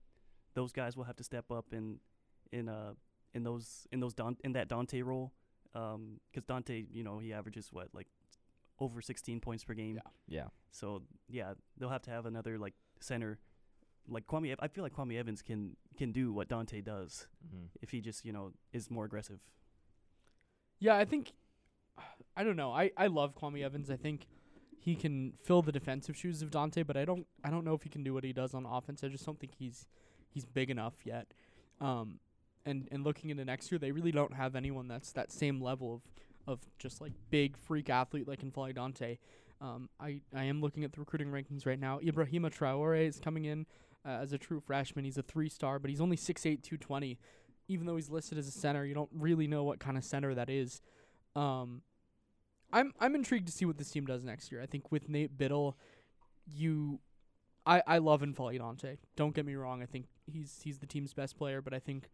those guys will have to step up in in uh in those in those Don- in that Dante role, because Dante, you know, he averages what like over 16 points per game. Yeah. Yeah. So yeah, they'll have to have another like center, like Kwame. I feel like Kwame Evans can can do what Dante does Mhm. if he just you know is more aggressive. Yeah, I think I don't know. I, I love Kwame Evans. I think he can fill the defensive shoes of Dante, but I don't I don't know if he can do what he does on offense. I just don't think he's he's big enough yet. Um and and looking into next year, they really don't have anyone that's that same level of of just like big freak athlete like N'Faly Dante. Um, I, I am looking at the recruiting rankings right now. Ibrahima Traore is coming in uh, as a true freshman. He's a three star, but he's only 6'8", 220. Even though he's listed as a center, you don't really know what kind of center that is. Um, I'm I'm intrigued to see what this team does next year. I think with Nate Bittle, you, I I love N'Faly Dante. Don't get me wrong. I think he's he's the team's best player, but I think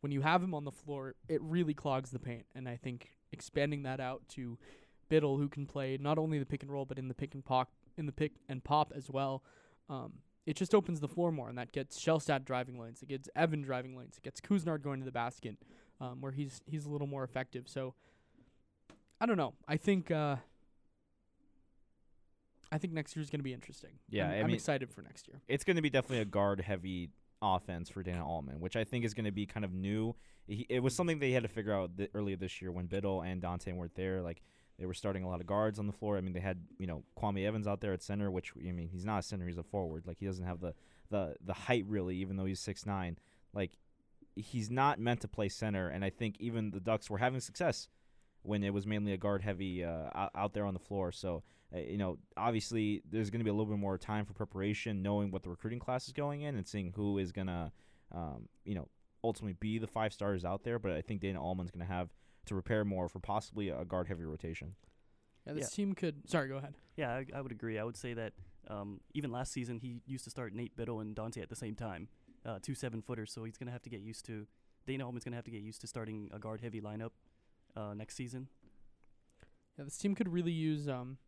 when you have him on the floor, it really clogs the paint. And I think expanding that out to Bittle, who can play not only the pick and roll but in the pick and pop in the pick and pop as well. Um, it just opens the floor more, and that gets Shelstad driving lanes. It gets Evan driving lanes. It gets Couisnard going to the basket, um, where he's he's a little more effective. So I don't know. I think uh, I think next year's going to be interesting. Yeah, I'm, I I'm excited for next year. It's going to be definitely a guard heavy offense for Dana Altman, which I think is going to be kind of new. He, it was something they had to figure out th- earlier this year when Bittle and Dante weren't there. Like they were starting a lot of guards on the floor. I mean, they had you know Kwame Evans out there at center, which I mean he's not a center, he's a forward. Like he doesn't have the the the height really, even though he's six nine. Like he's not meant to play center, and I think even the Ducks were having success when it was mainly a guard heavy uh, out, there on the floor. So uh, you know, obviously there's going to be a little bit more time for preparation, knowing what the recruiting class is going in, and seeing who is going to, um, you know, ultimately be the five stars out there. But I think Dana Altman's going to have to repair more for possibly a guard heavy rotation. Yeah, this Yeah. team could. Sorry, go ahead. Yeah, I, I would agree. I would say that um, even last season he used to start Nate Bittle and Dante at the same time, uh, two seven footers. So he's gonna have to get used to. Dana Altman's gonna have to get used to starting a guard heavy lineup uh, next season. Yeah, this team could really use um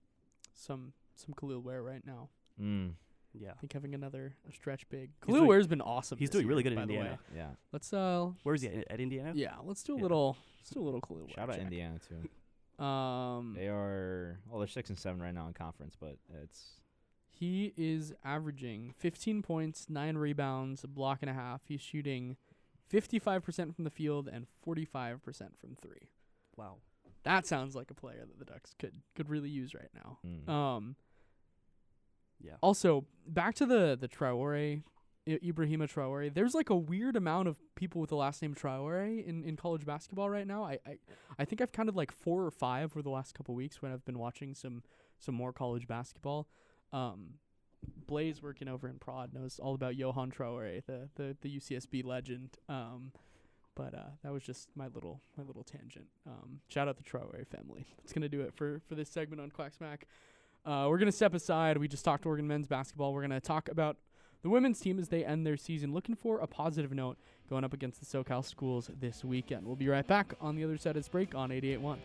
some some Kel'el Ware right now. Mm. Yeah, I think having another a stretch big. He's Kel'el doing- Ware's been awesome. he's this doing really good in by the. Indiana. Yeah. Let's uh Where is he at, at Indiana? yeah, let's do a Yeah. little let's do a little Kel'el Ware. Shout out check. Indiana too. Um They are well, they're six and seven right now in conference, but it's he is averaging 15 points, 9 rebounds, a block and a half. He's shooting 55% from the field and 45% from 3. Wow. That sounds like a player that the Ducks could could really use right now. mm. Um Yeah. Also, back to the the Traore, I- Ibrahima Traore. There's like a weird amount of people with the last name Traore in, in college basketball right now. I, I I think I've counted like four or five over the last couple weeks when I've been watching some some more college basketball. Um, Blaze working over in Prod knows all about Johan Traore, the the the UCSB legend. Um, but uh, that was just my little my little tangent. Um, shout out the Traore family. That's gonna do it for for this segment on Quack Smack. Uh, we're gonna step aside. We just talked Oregon men's basketball. We're gonna talk about the women's team as they end their season, looking for a positive note going up against the SoCal schools this weekend. We'll be right back on the other side of this break on 88.1.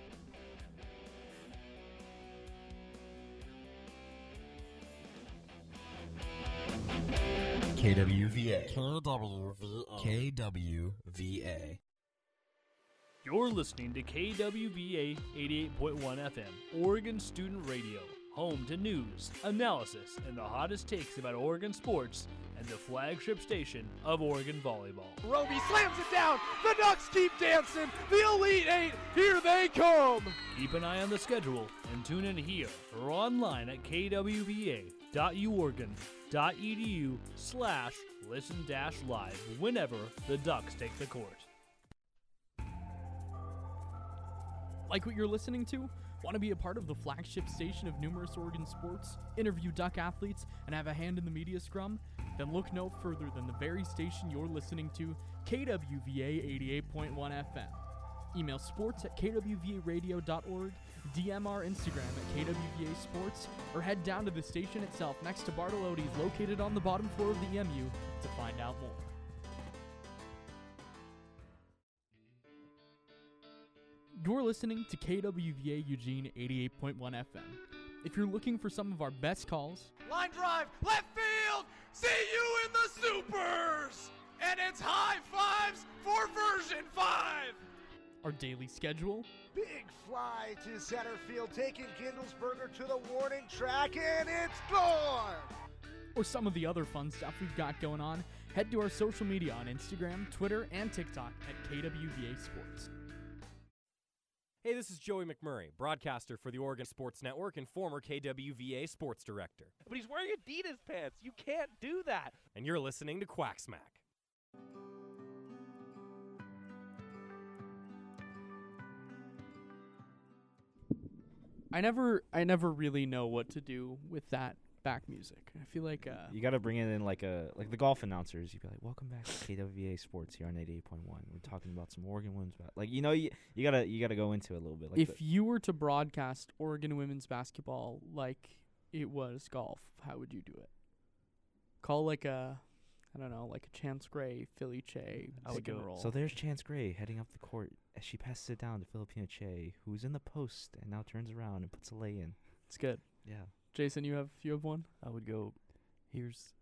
KWVA. KWVA. You're listening to KWVA 88.1 FM, Oregon Student Radio, home to news, analysis, and the hottest takes about Oregon sports, and the flagship station of Oregon volleyball. Roby slams it down. The Ducks keep dancing. The Elite Eight, here they come. Keep an eye on the schedule and tune in here or online at kwva.uoregon.edu slash listen dash live whenever the Ducks take the court. Like what you're listening to? Want to be a part of the flagship station of numerous Oregon sports, interview Duck athletes, and have a hand in the media scrum? Then look no further than the very station you're listening to, KWVA 88.1 FM. Email sports at kwvaradio.org, DM our Instagram at KWVA Sports, or head down to the station itself next to Bartolotti's located on the bottom floor of the EMU to find out more. You're listening to KWVA Eugene 88.1 FM. If you're looking for some of our best calls, Line drive, left field. See you in the supers. And it's high fives for version five. our daily schedule, Big fly to center field, taking Kindlesberger to the warning track, and it's gone! or some of the other fun stuff we've got going on, head to our social media on Instagram, Twitter, and TikTok at KWVA Sports. Hey, this is Joey McMurray, broadcaster for the Oregon Sports Network and former KWVA sports director. But he's wearing Adidas pants. You can't do that. And you're listening to Quack Smack. I never, I never really know what to do with that back music. I feel like uh, You got to bring it in like a like the golf announcers. You'd be like, "Welcome back to KWVA Sports here on 88.1. We're talking about some Oregon women's ba-" like you know you you gotta you gotta go into it a little bit. Like if you were to broadcast Oregon women's basketball like it was golf, how would you do it? Call like a, I don't know, like a Chance Gray, Philly Kyei, and roll. So there's Chance Gray heading up the court as she passes it down to Phillipina Kyei, who's in the post and now turns around and puts a lay in. It's good. Yeah. Jason, you have you have one. I would go. Here's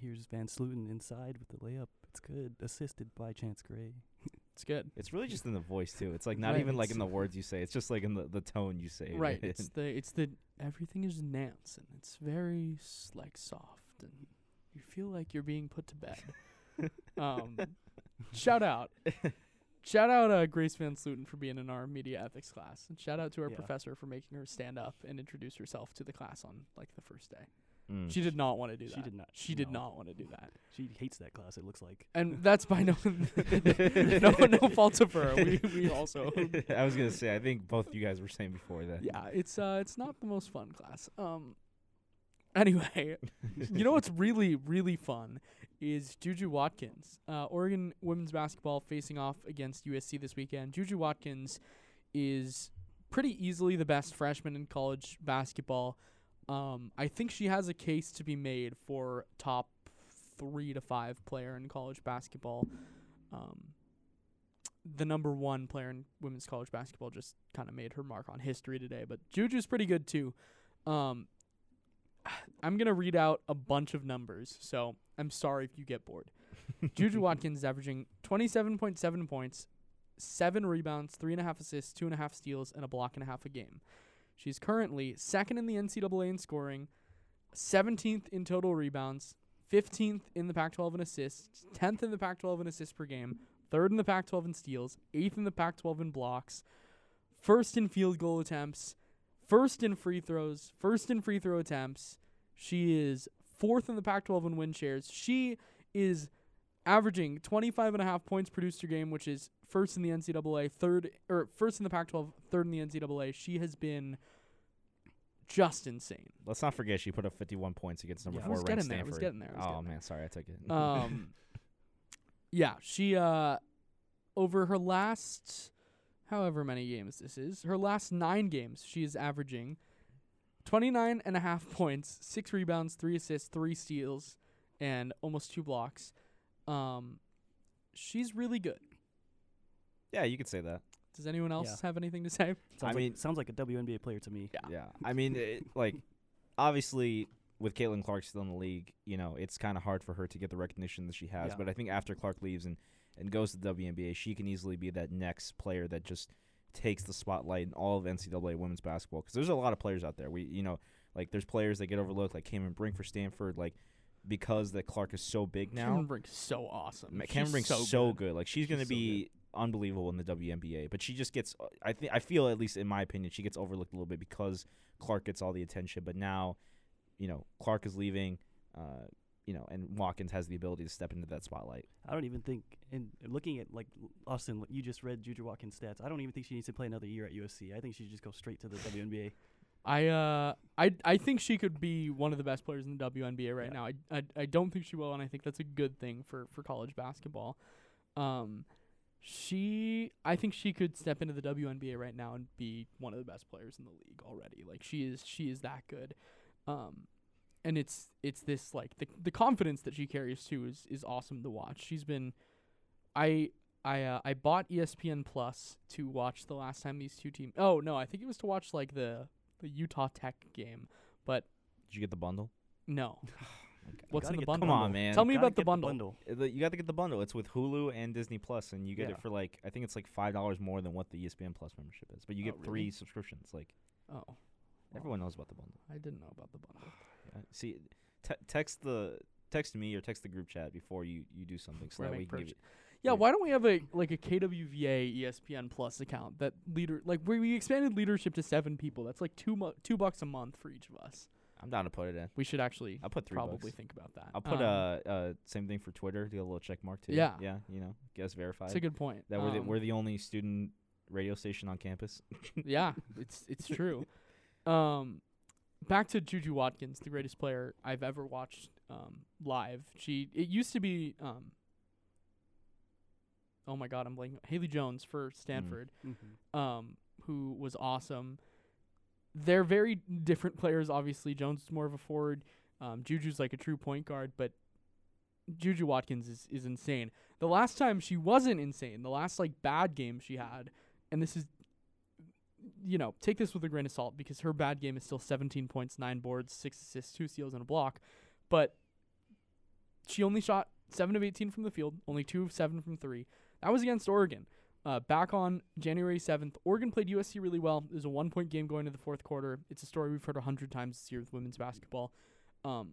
here's VanSlooten inside with the layup. It's good. Assisted by Chance Gray. It's good. It's really just in the voice too. It's like not Right, even like in the words you say. It's just like in the, the tone you say. it Right. It's the it's the everything is nance and it's very s- like soft and you feel like you're being put to bed. um, shout out, shout out uh, Grace VanSlooten for being in our media ethics class, and shout out to our Yeah. professor for making her stand up and introduce herself to the class on like the first day. Mm. She did not want to do that. She did not. She did no. not want to do that. She hates that class. It looks like. And that's by no no no fault of her. We we also I was gonna say. I think both you guys were saying before that. yeah, it's uh it's not the most fun class. Um anyway, you know what's really really fun is Juju Watkins. Uh Oregon women's basketball facing off against USC this weekend. Juju Watkins is pretty easily the best freshman in college basketball. Um I think she has a case to be made for top 3 to 5 player in college basketball. Um the number one player in women's college basketball just kind of made her mark on history today. But Juju's pretty good too. Um, I'm gonna read out a bunch of numbers, so I'm sorry if you get bored. Juju Watkins is averaging 27.7 points, seven rebounds, three and a half assists, two and a half steals, and a block and a half a game. She's currently second in the NCAA in scoring, 17th in total rebounds, 15th in the Pac-12 in assists, 10th in the Pac-12 in assists per game, third in the Pac-12 in steals, eighth in the Pac-12 in blocks, first in field goal attempts, first in free throws, first in free throw attempts. She is fourth in the Pac-12 in win shares. She is averaging 25 and a half points produced per game, which is first in the NCAA, third or first in the Pac-12, third in the NCAA. She has been just insane. Let's not forget she put up 51 points against number Yeah, four ranked there, I was Stanford. getting there, was oh getting man, sorry, I took it. Um, yeah, she uh, over her last, however many games this is, her last nine games, she is averaging 29 and a half points, six rebounds, three assists, three steals, and almost two blocks. Um, she's really good. yeah, you could say that. Does anyone else Yeah. have anything to say? Sounds I like, mean- sounds like a WNBA player to me. Yeah. Yeah, I mean, it, like obviously with Caitlin Clark still in the league, you know, it's kind of hard for her to get the recognition that she has. Yeah. But I think after Clark leaves and and goes to the WNBA, she can easily be that next player that just takes the spotlight in all of NCAA women's basketball. Because there's a lot of players out there. We, you know, like there's players that get overlooked, like Cameron Brink for Stanford, like because that Clark is so big now. Cameron Brink's so awesome. She's Cameron Brink's so, so, good. good. Like she's, She's gonna so be unbelievable in the WNBA. But she just gets. uh, I think I feel at least in my opinion she gets overlooked a little bit because Clark gets all the attention. But now, you know, Clark is leaving. Uh, you know, and Watkins has the ability to step into that spotlight. I don't even think, in looking at like Austin, you just read Juju Watkins' stats. I don't even think she needs to play another year at USC. I think she should just go straight to the WNBA. I uh I I think she could be one of the best players in the WNBA right now. I, I I don't think she will, and I think that's a good thing for for college basketball. Um, she I think she could step into the WNBA right now and be one of the best players in the league already. Like she is she is that good. Um, and it's it's this like the the confidence that she carries too is is awesome to watch. She's been I I uh, I bought ESPN Plus to watch the last time these two teams. Oh no, I think it was to watch like the the Utah Tech game, but Did you get the bundle? no, What's in the bundle? Come on, man. Tell me about the get the bundle. bundle. Uh, the- You got to get the bundle. It's with Hulu and Disney Plus, and you get Yeah. it for like I think it's like five dollars more than what the ESPN Plus membership is. But you Oh, get really? three subscriptions. Like Oh, everyone knows about the bundle. I didn't know about the bundle. Yeah. See, te- text the text me or text the group chat before you you do something so that we can give. Yeah, why don't we have a like a KWVA ESPN Plus account that leader like we we expanded leadership to seven people. That's like two mu- two bucks a month for each of us. I'm down to put it in. We should actually I'll put three probably bucks. think about that. I'll put Um, uh uh same thing for Twitter. Do a little check mark too. Yeah. yeah. You know, get us verified. It's a good point. That we're the, Um, we're the only student radio station on campus. yeah, it's it's true. Um, back to Juju Watkins, the greatest player I've ever watched um, live. She it used to be um. Oh my God, I'm blanking. Haley Jones for Stanford, Mhm. um, who was awesome. They're very different players. Obviously, Jones is more of a forward. Um, Juju's like a true point guard, but Juju Watkins is, is insane. The last time she wasn't insane, the last like bad game she had, and this is you know, take this with a grain of salt because her bad game is still 17 points, 9 boards, 6 assists, 2 steals, and a block. But she only shot 7 of 18 from the field, only 2 of 7 from 3. That was against Oregon. Uh, back on January 7th, Oregon played USC really well. It was a one point game going to the fourth quarter. It's a story we've heard a hundred times this year with women's basketball. Um,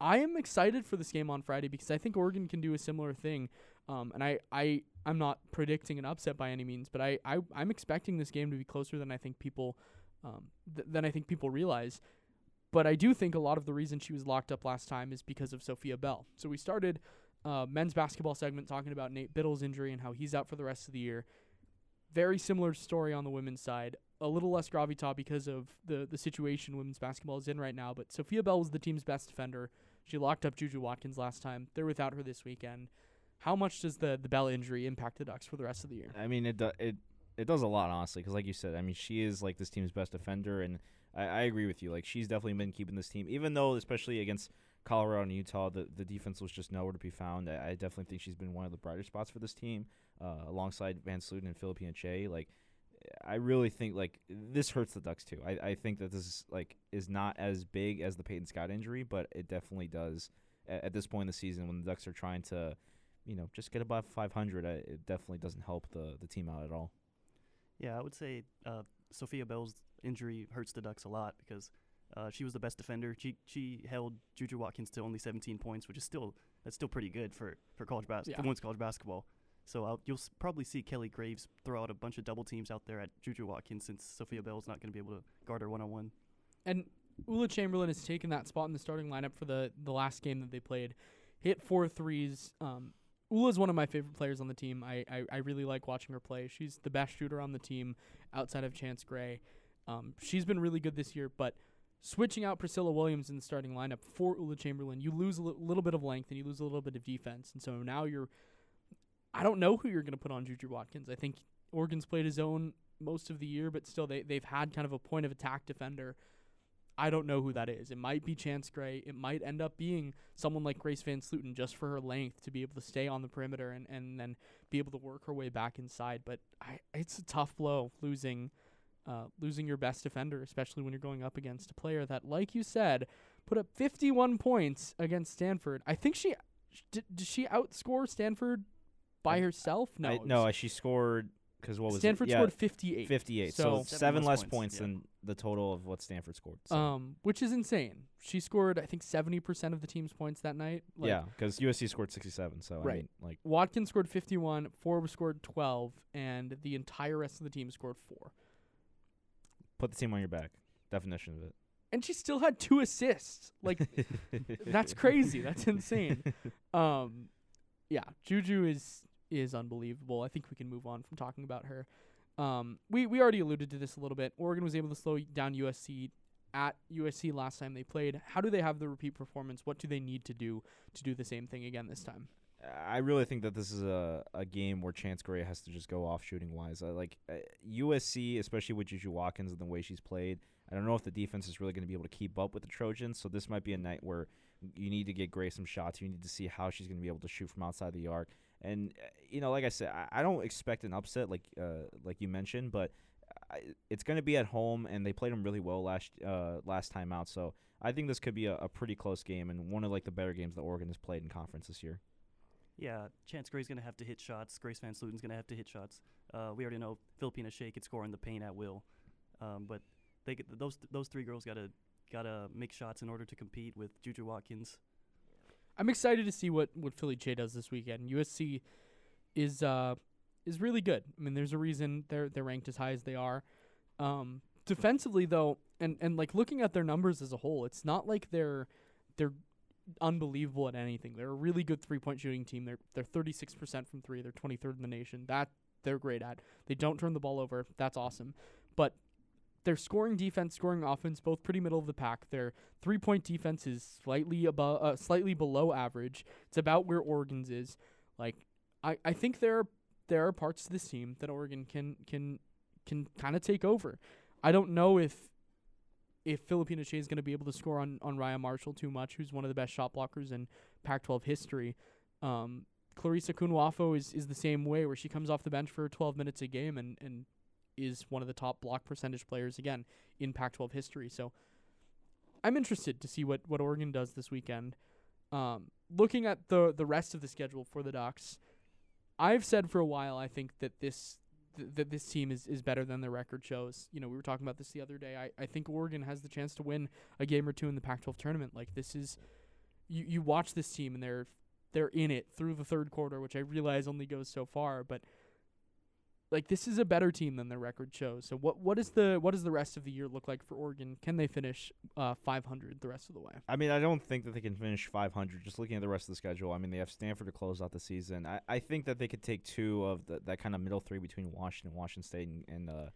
I am excited for this game on Friday because I think Oregon can do a similar thing. Um, and I, I, I'm not predicting an upset by any means, but I, I, I'm expecting this game to be closer than I think people, um, th- than I think people realize. But I do think a lot of the reason she was locked up last time is because of Sophia Bell. So we started uh, men's basketball segment talking about Nate Bittle's injury and how he's out for the rest of the year. Very similar story on the women's side. A little less gravitas because of the the situation women's basketball is in right now. But Sophia Bell was the team's best defender. She locked up Juju Watkins last time. They're without her this weekend. How much does the the Bell injury impact the Ducks for the rest of the year? I mean, it do, it it does a lot, honestly, because like you said, I mean, she is like this team's best defender, and I, I agree with you. Like she's definitely been keeping this team, even though especially against Colorado and Utah, the the defense was just nowhere to be found. I, I definitely think she's been one of the brighter spots for this team, uh, alongside VanSlooten and Phillipina Kyei. Like, I really think like this hurts the Ducks too. I, I think that this is like is not as big as the Peyton Scott injury, but it definitely does at, at this point in the season when the Ducks are trying to, you know, just get above 500. I, it definitely doesn't help the the team out at all. Yeah, I would say uh, Sophia Bell's injury hurts the Ducks a lot because uh, she was the best defender. She she held Juju Watkins to only 17 points, which is still that's still pretty good for for college basketball. Yeah. for women's college basketball. So I'll, you'll s- probably see Kelly Graves throw out a bunch of double teams out there at Juju Watkins since Sophia Bell's not going to be able to guard her one on one. And Ula Chamberlain has taken that spot in the starting lineup for the the last game that they played. Hit four threes. Um, Ula's one of my favorite players on the team. I, I, I really like watching her play. She's the best shooter on the team outside of Chance Gray. Um, she's been really good this year, but switching out Priscilla Williams in the starting lineup for Ula Chamberlain, you lose a li- little bit of length and you lose a little bit of defense. And so now you're I don't know who you're going to put on Juju Watkins. I think Oregon's played his own most of the year, but still they they've had kind of a point of attack defender. I don't know who that is. It might be Chance Gray. It might end up being someone like Grace VanSlooten just for her length to be able to stay on the perimeter and, and then be able to work her way back inside. But I, it's a tough blow losing uh, losing your best defender, especially when you're going up against a player that, like you said, put up 51 points against Stanford. I think she did, did she outscore Stanford by I- herself? No, I, no, she scored because what was it? Stanford Yeah, scored 58. 58. So- So, Seven seven less less points, points yeah. than the total of what Stanford scored. So. um, which is insane. She scored, I think, 70% of the team's points that night. Like, yeah, because USC scored 67. So I Right. mean, like Watkins scored 51, Forbes scored 12, and the entire rest of the team scored four. put the team on your back. Definition of it. And she still had two assists. Like, that's crazy. That's insane. Um, yeah, Juju is is unbelievable. I think we can move on from talking about her. Um, we we already alluded to this a little bit. Oregon was able to slow down USC at USC last time they played. How do they have the repeat performance? What do they need to do to do the same thing again this time? I really think that this is a, a game where Chance Gray has to just go off shooting wise. Like uh, USC, especially with Juju Watkins and the way she's played. I don't know if the defense is really going to be able to keep up with the Trojans. So this might be a night where you need to get Gray some shots. You need to see how she's going to be able to shoot from outside the arc. And uh, you know, like I said, I, I don't expect an upset like uh, like you mentioned, but I, it's going to be at home, and they played them really well last uh, last time out. So I think this could be a, a pretty close game and one of like the better games that Oregon has played in conference this year. Yeah, Chance Gray's going to have to hit shots. Grace VanSlooten's going to have to hit shots. Uh, we already know Phillipina Kyei could score in the paint at will, um, but they those those three girls got to got to make shots in order to compete with Juju Watkins. I'm excited to see what what Philly Kyei does this weekend. USC is uh is really good. I mean, there's a reason they're they're ranked as high as they are. Um, defensively though, and and like looking at their numbers as a whole, it's not like they're they're unbelievable at anything. They're a really good three point shooting team. They're they're 36% from three. They're 23rd in the nation. That they're great at. They don't turn the ball over. That's awesome. But their scoring defense, scoring offense, both pretty middle of the pack. Their three point defense is slightly above, uh, slightly below average. It's about where Oregon's is. Like, I, I think there are there are parts to this team that Oregon can can can kind of take over. I don't know if if Phillipina Kyei is going to be able to score on on Rayah Marshall too much, who's one of the best shot blockers in Pac-12 history. Um, Clarice Akunwafo is is the same way, where she comes off the bench for 12 minutes a game and and is one of the top block percentage players again in Pac-12 history. So I'm interested to see what what Oregon does this weekend. Um, looking at the the rest of the schedule for the Ducks, I've said for a while I think that this th- that this team is, is better than the record shows. You know, we were talking about this the other day. I, I think Oregon has the chance to win a game or two in the Pac-12 tournament. Like this is, you you watch this team and they're they're in it through the third quarter, which I realize only goes so far, but like this is a better team than their record shows. So what what is the what does the rest of the year look like for Oregon? Can they finish uh 500 the rest of the way? I mean, I don't think that they can finish 500. Just looking at the rest of the schedule, I mean, they have Stanford to close out the season. I, I think that they could take two of the, that kind of middle three between Washington, Washington State, and and, uh,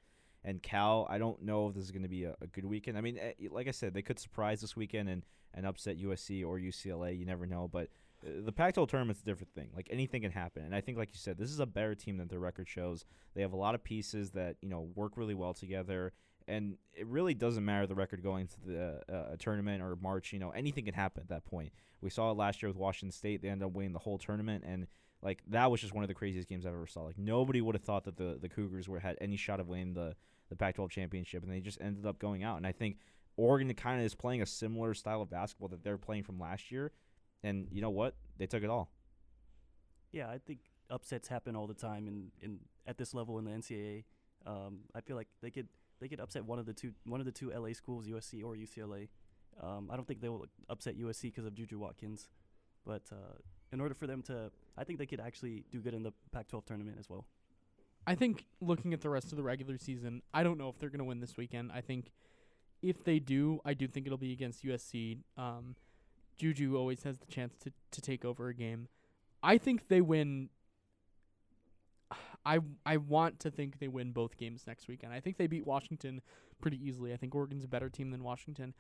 and Cal. I don't know if this is going to be a, a, good weekend. I mean, eh, like I said, they could surprise this weekend and and upset USC or UCLA. You never know, but the Pac-12 tournament's a different thing. Like anything can happen, and I think, like you said, this is a better team than their record shows. They have a lot of pieces that you know work really well together, and it really doesn't matter the record going to the uh, tournament or March. You know, anything can happen at that point. We saw it last year with Washington State; they ended up winning the whole tournament, and like that was just one of the craziest games I've ever saw. Like nobody would have thought that the the Cougars were had any shot of winning the the Pac-12 championship, and they just ended up going out. And I think Oregon kind of is playing a similar style of basketball that they're playing from last year and you know what? They took it all. Yeah, I think upsets happen all the time in, in at this level in the NCAA. Um, I feel like they could they could upset one of the two one of the two LA schools, USC or UCLA. Um, I don't think they will upset USC because of Juju Watkins, but uh, in order for them to, I think they could actually do good in the Pac-12 tournament as well. I think looking at the rest of the regular season, I don't know if they're going to win this weekend. I think if they do, I do think it'll be against USC. Um, Juju always has the chance to, to take over a game. I think they win. I I want to think they win both games next weekend. I think they beat Washington pretty easily. I think Oregon's a better team than Washington.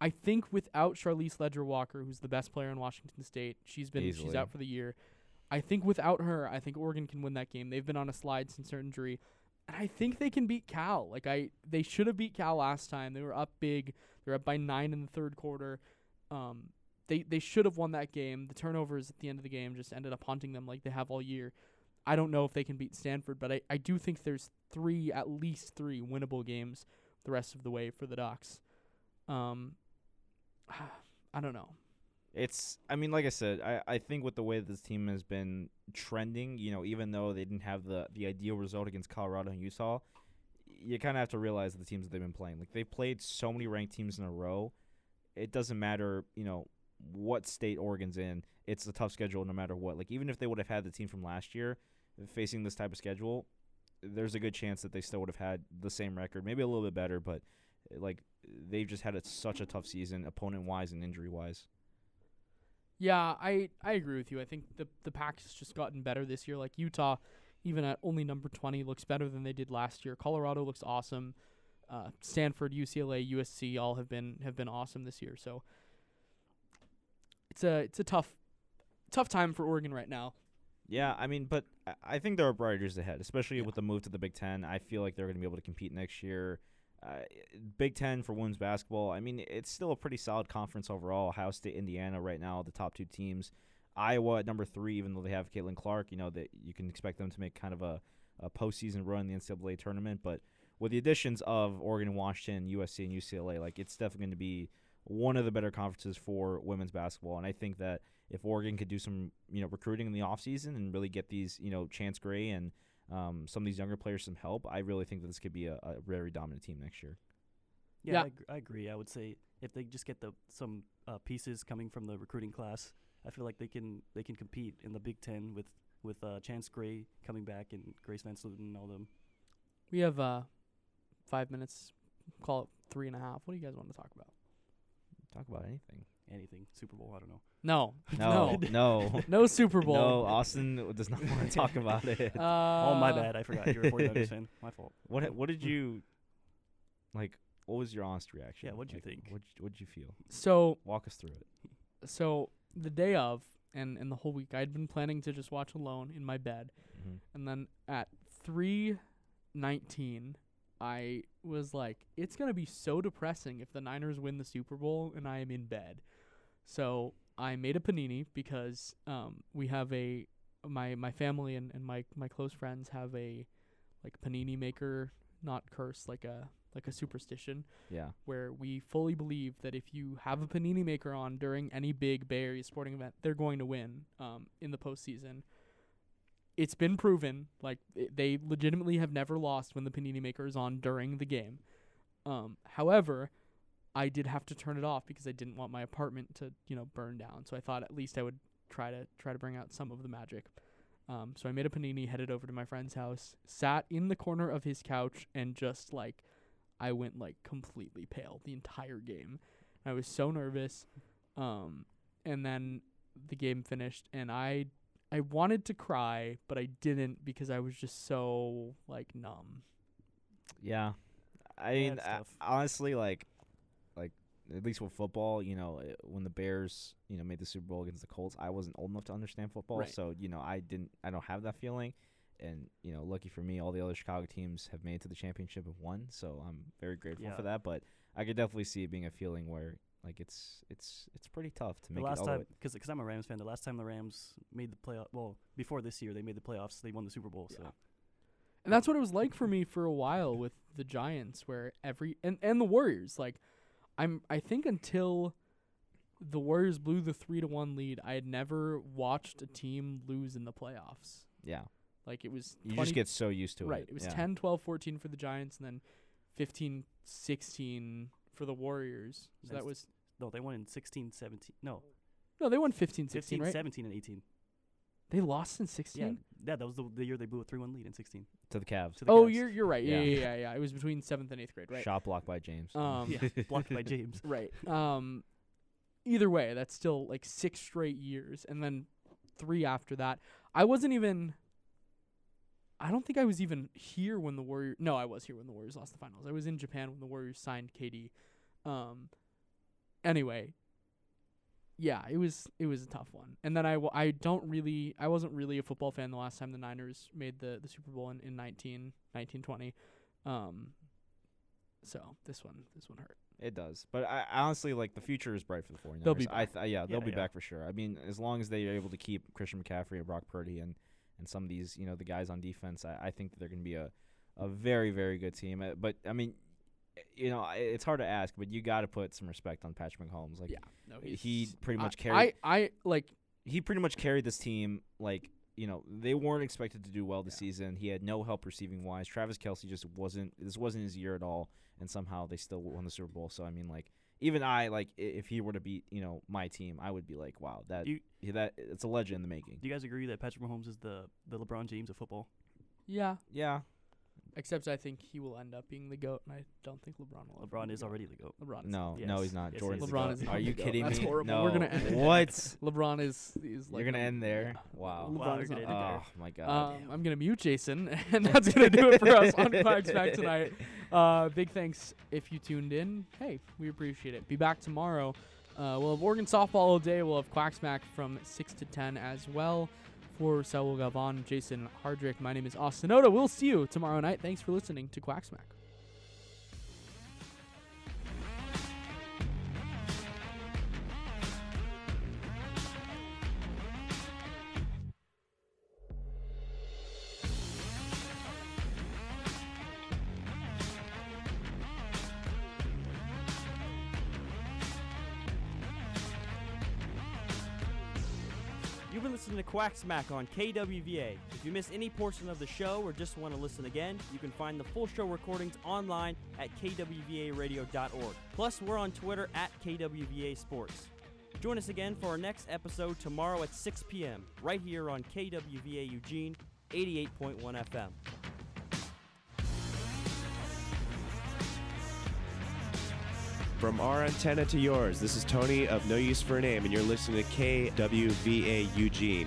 I think without Charlisse Leger Walker, who's the best player in Washington State, she's been Easily. she's out for the year. I think without her, I think Oregon can win that game. They've been on a slide since her injury. And I think they can beat Cal. Like I they should have beat Cal last time. They were up big. They're up by 9 in the third quarter. Um, they they should have won that game. The turnovers at the end of the game just ended up haunting them like they have all year. I don't know if they can beat Stanford, but I, I do think there's three, at least three winnable games the rest of the way for the Ducks. Um, I don't know. It's, I mean, like I said, I, I think with the way this team has been trending, you know, even though they didn't have the, the ideal result against Colorado and Utah, you kind of have to realize the teams that they've been playing. Like, they've played so many ranked teams in a row. It doesn't matter, you know, what state Oregon's in, it's a tough schedule no matter what. Like even if they would have had the team from last year facing this type of schedule, there's a good chance that they still would have had the same record, maybe a little bit better, but like they've just had a, such a tough season, opponent wise and injury wise. Yeah, I I agree with you. I think the the pack has just gotten better this year. Like Utah, even at only number twenty, looks better than they did last year. Colorado looks awesome. Uh, Stanford, UCLA, USC all have been have been awesome this year. So it's a it's a tough tough time for Oregon right now. Yeah, I mean, but I think there are brighter years ahead, especially yeah. with the move to the Big Ten. I feel like they're going to be able to compete next year. Uh, Big Ten for women's basketball. I mean, it's still a pretty solid conference overall. Ohio State, Indiana, right now, the top two teams. Iowa at number three, even though they have Caitlin Clark, you know that you can expect them to make kind of a, a postseason run in the NCAA tournament. But with the additions of Oregon, Washington, USC, and UCLA, like it's definitely going to be one of the better conferences for women's basketball. And I think that if Oregon could do some, you know, recruiting in the offseason and really get these, you know, Chance Gray and um, some of these younger players some help, I really think that this could be a, a very dominant team next year. Yeah, Yeah. I, agr- I agree. I would say if they just get the some uh, pieces coming from the recruiting class, I feel like they can they can compete in the Big Ten with with uh, Chance Gray coming back and Grace VanSlooten and all them. We have uh, five minutes. Call it three and a half. What do you guys want to talk about? Talk about anything. Anything Super Bowl? I don't know. No, No, no, no Super Bowl. No, Austin does not want to talk about it. oh my Uh, bad. I forgot. you were a 49ers fan. My fault. What What did you like? What was your honest reaction? Yeah, what'd you Like, think? What What did you feel? So Walk us through it. so the day of and and the whole week I'd been planning to just watch alone in my bed. Mhm. And then at 3:19 I was like it's going to be so depressing if the Niners win the Super Bowl and I am in bed. So I made a panini because um we have a my my family and, and my my close friends have a like panini maker not curse like a like a superstition Yeah. where we fully believe that if you have a panini maker on during any big Bay Area sporting event, they're going to win um, in the postseason. It's been proven, like they legitimately have never lost when the panini maker is on during the game. Um, however, I did have to turn it off because I didn't want my apartment to, you know, burn down. So I thought at least I would try to try to bring out some of the magic. Um, so I made a panini, headed over to my friend's house, sat in the corner of his couch, and just like I went like completely pale the entire game. I was so nervous. Um, and then the game finished, and I I wanted to cry, but I didn't because I was just so like numb. Yeah, I Yeah, mean, uh, honestly, like, like at least with football, you know, uh, when the Bears, you know, made the Super Bowl against the Colts, I wasn't old enough to understand football, Right. so you know, I didn't, I don't have that feeling, and you know, lucky for me, all the other Chicago teams have made it to the championship and won, so I'm very grateful Yeah. for that. But I could definitely see it being a feeling where like it's it's it's pretty tough to The make it last all the time, way- because I'm a Rams fan, the last time the Rams made the playoff, well, before this year they made the playoffs, they won the Super Bowl. So And that's what it was like for me for a while with the Giants, where every and and the Warriors. Like, I'm I think until the Warriors blew the three to one lead, I had never watched a team lose in the playoffs. yeah. Like it was You 20 just get so used to right. it. Right. It was yeah. 10, 12, 14 for the Giants, and then 15, 16 for the Warriors. So that was no, they won in 16, 17. No, no, they won 15, 16, 15, right? 17, and 18. They lost in 16. Yeah, yeah, that was the, the year they blew a 3-1 lead in 16. to the Cavs. To the Oh, Cavs. you're you're right. Yeah, Yeah. yeah, yeah, yeah. It was between seventh and eighth grade, right? Shot blocked by James. Um, yeah, blocked by James. Right. Um either way, that's still like six straight years and then three after that. I wasn't even I don't think I was even here when the Warriors No, I was here when the Warriors lost the finals. I was in Japan when the Warriors signed KD. Um anyway, yeah, it was it was a tough one. And then I, w- I don't really I wasn't really a football fan the last time the Niners made the, the Super Bowl in, in 19, 1920. Um so this one this one hurt. It does, but I honestly like the future is bright for the 49ers. They'll be I back. th- yeah, they'll Yeah, be yeah. back for sure. I mean, as long as they are able to keep Christian McCaffrey and Brock Purdy and and some of these, you know, the guys on defense, I, I think that they're going to be a a very very good team. Uh, But I mean, you know, it's hard to ask, but you got to put some respect on Patrick Mahomes. Like, Yeah. No, he pretty much I- carried. I I like he pretty much carried this team like you know they weren't expected to do well this season he had no help receiving wise travis kelce just wasn't this wasn't his year at all and somehow they still won the super bowl so i mean like even i like if he were to beat you know my team i would be like wow that You- that it's a legend in the making Do you guys agree that Patrick Mahomes is the, the LeBron James of football? yeah. yeah Except I think he will end up being the goat, and I don't think LeBron will. LeBron is the already the GOAT. LeBron. Is no Yes. no he's not Yes, he jordan's the LeBron GOAT. is not are the you GOAT. kidding That's me horrible. no We're gonna end what LeBron is is like you're gonna end there yeah. wow LeBron Wow, is you're gonna end GOAT. oh my god Um, I'm gonna mute Jason, and that's gonna do it for us on Quack Smack tonight. Uh, big thanks if you tuned in. Hey, we appreciate it. Be back tomorrow. Uh, we'll have Oregon softball all day. We'll have Quacksmack from six to ten as well. For Saul Gavon, Jason Hardrick, my name is Austin Oda. We'll see you tomorrow night. Thanks for listening to Quacksmack. Quack Smack on KWVA. If you miss any portion of the show or just want to listen again, you can find the full show recordings online at kwvaradio.org. Plus, we're on Twitter at KWVA Sports. Join us again for our next episode tomorrow at 6 p.m. right here on KWVA Eugene 88.1 FM. From our antenna to yours, this is Tony of No Use for a Name, and you're listening to KWVA Eugene.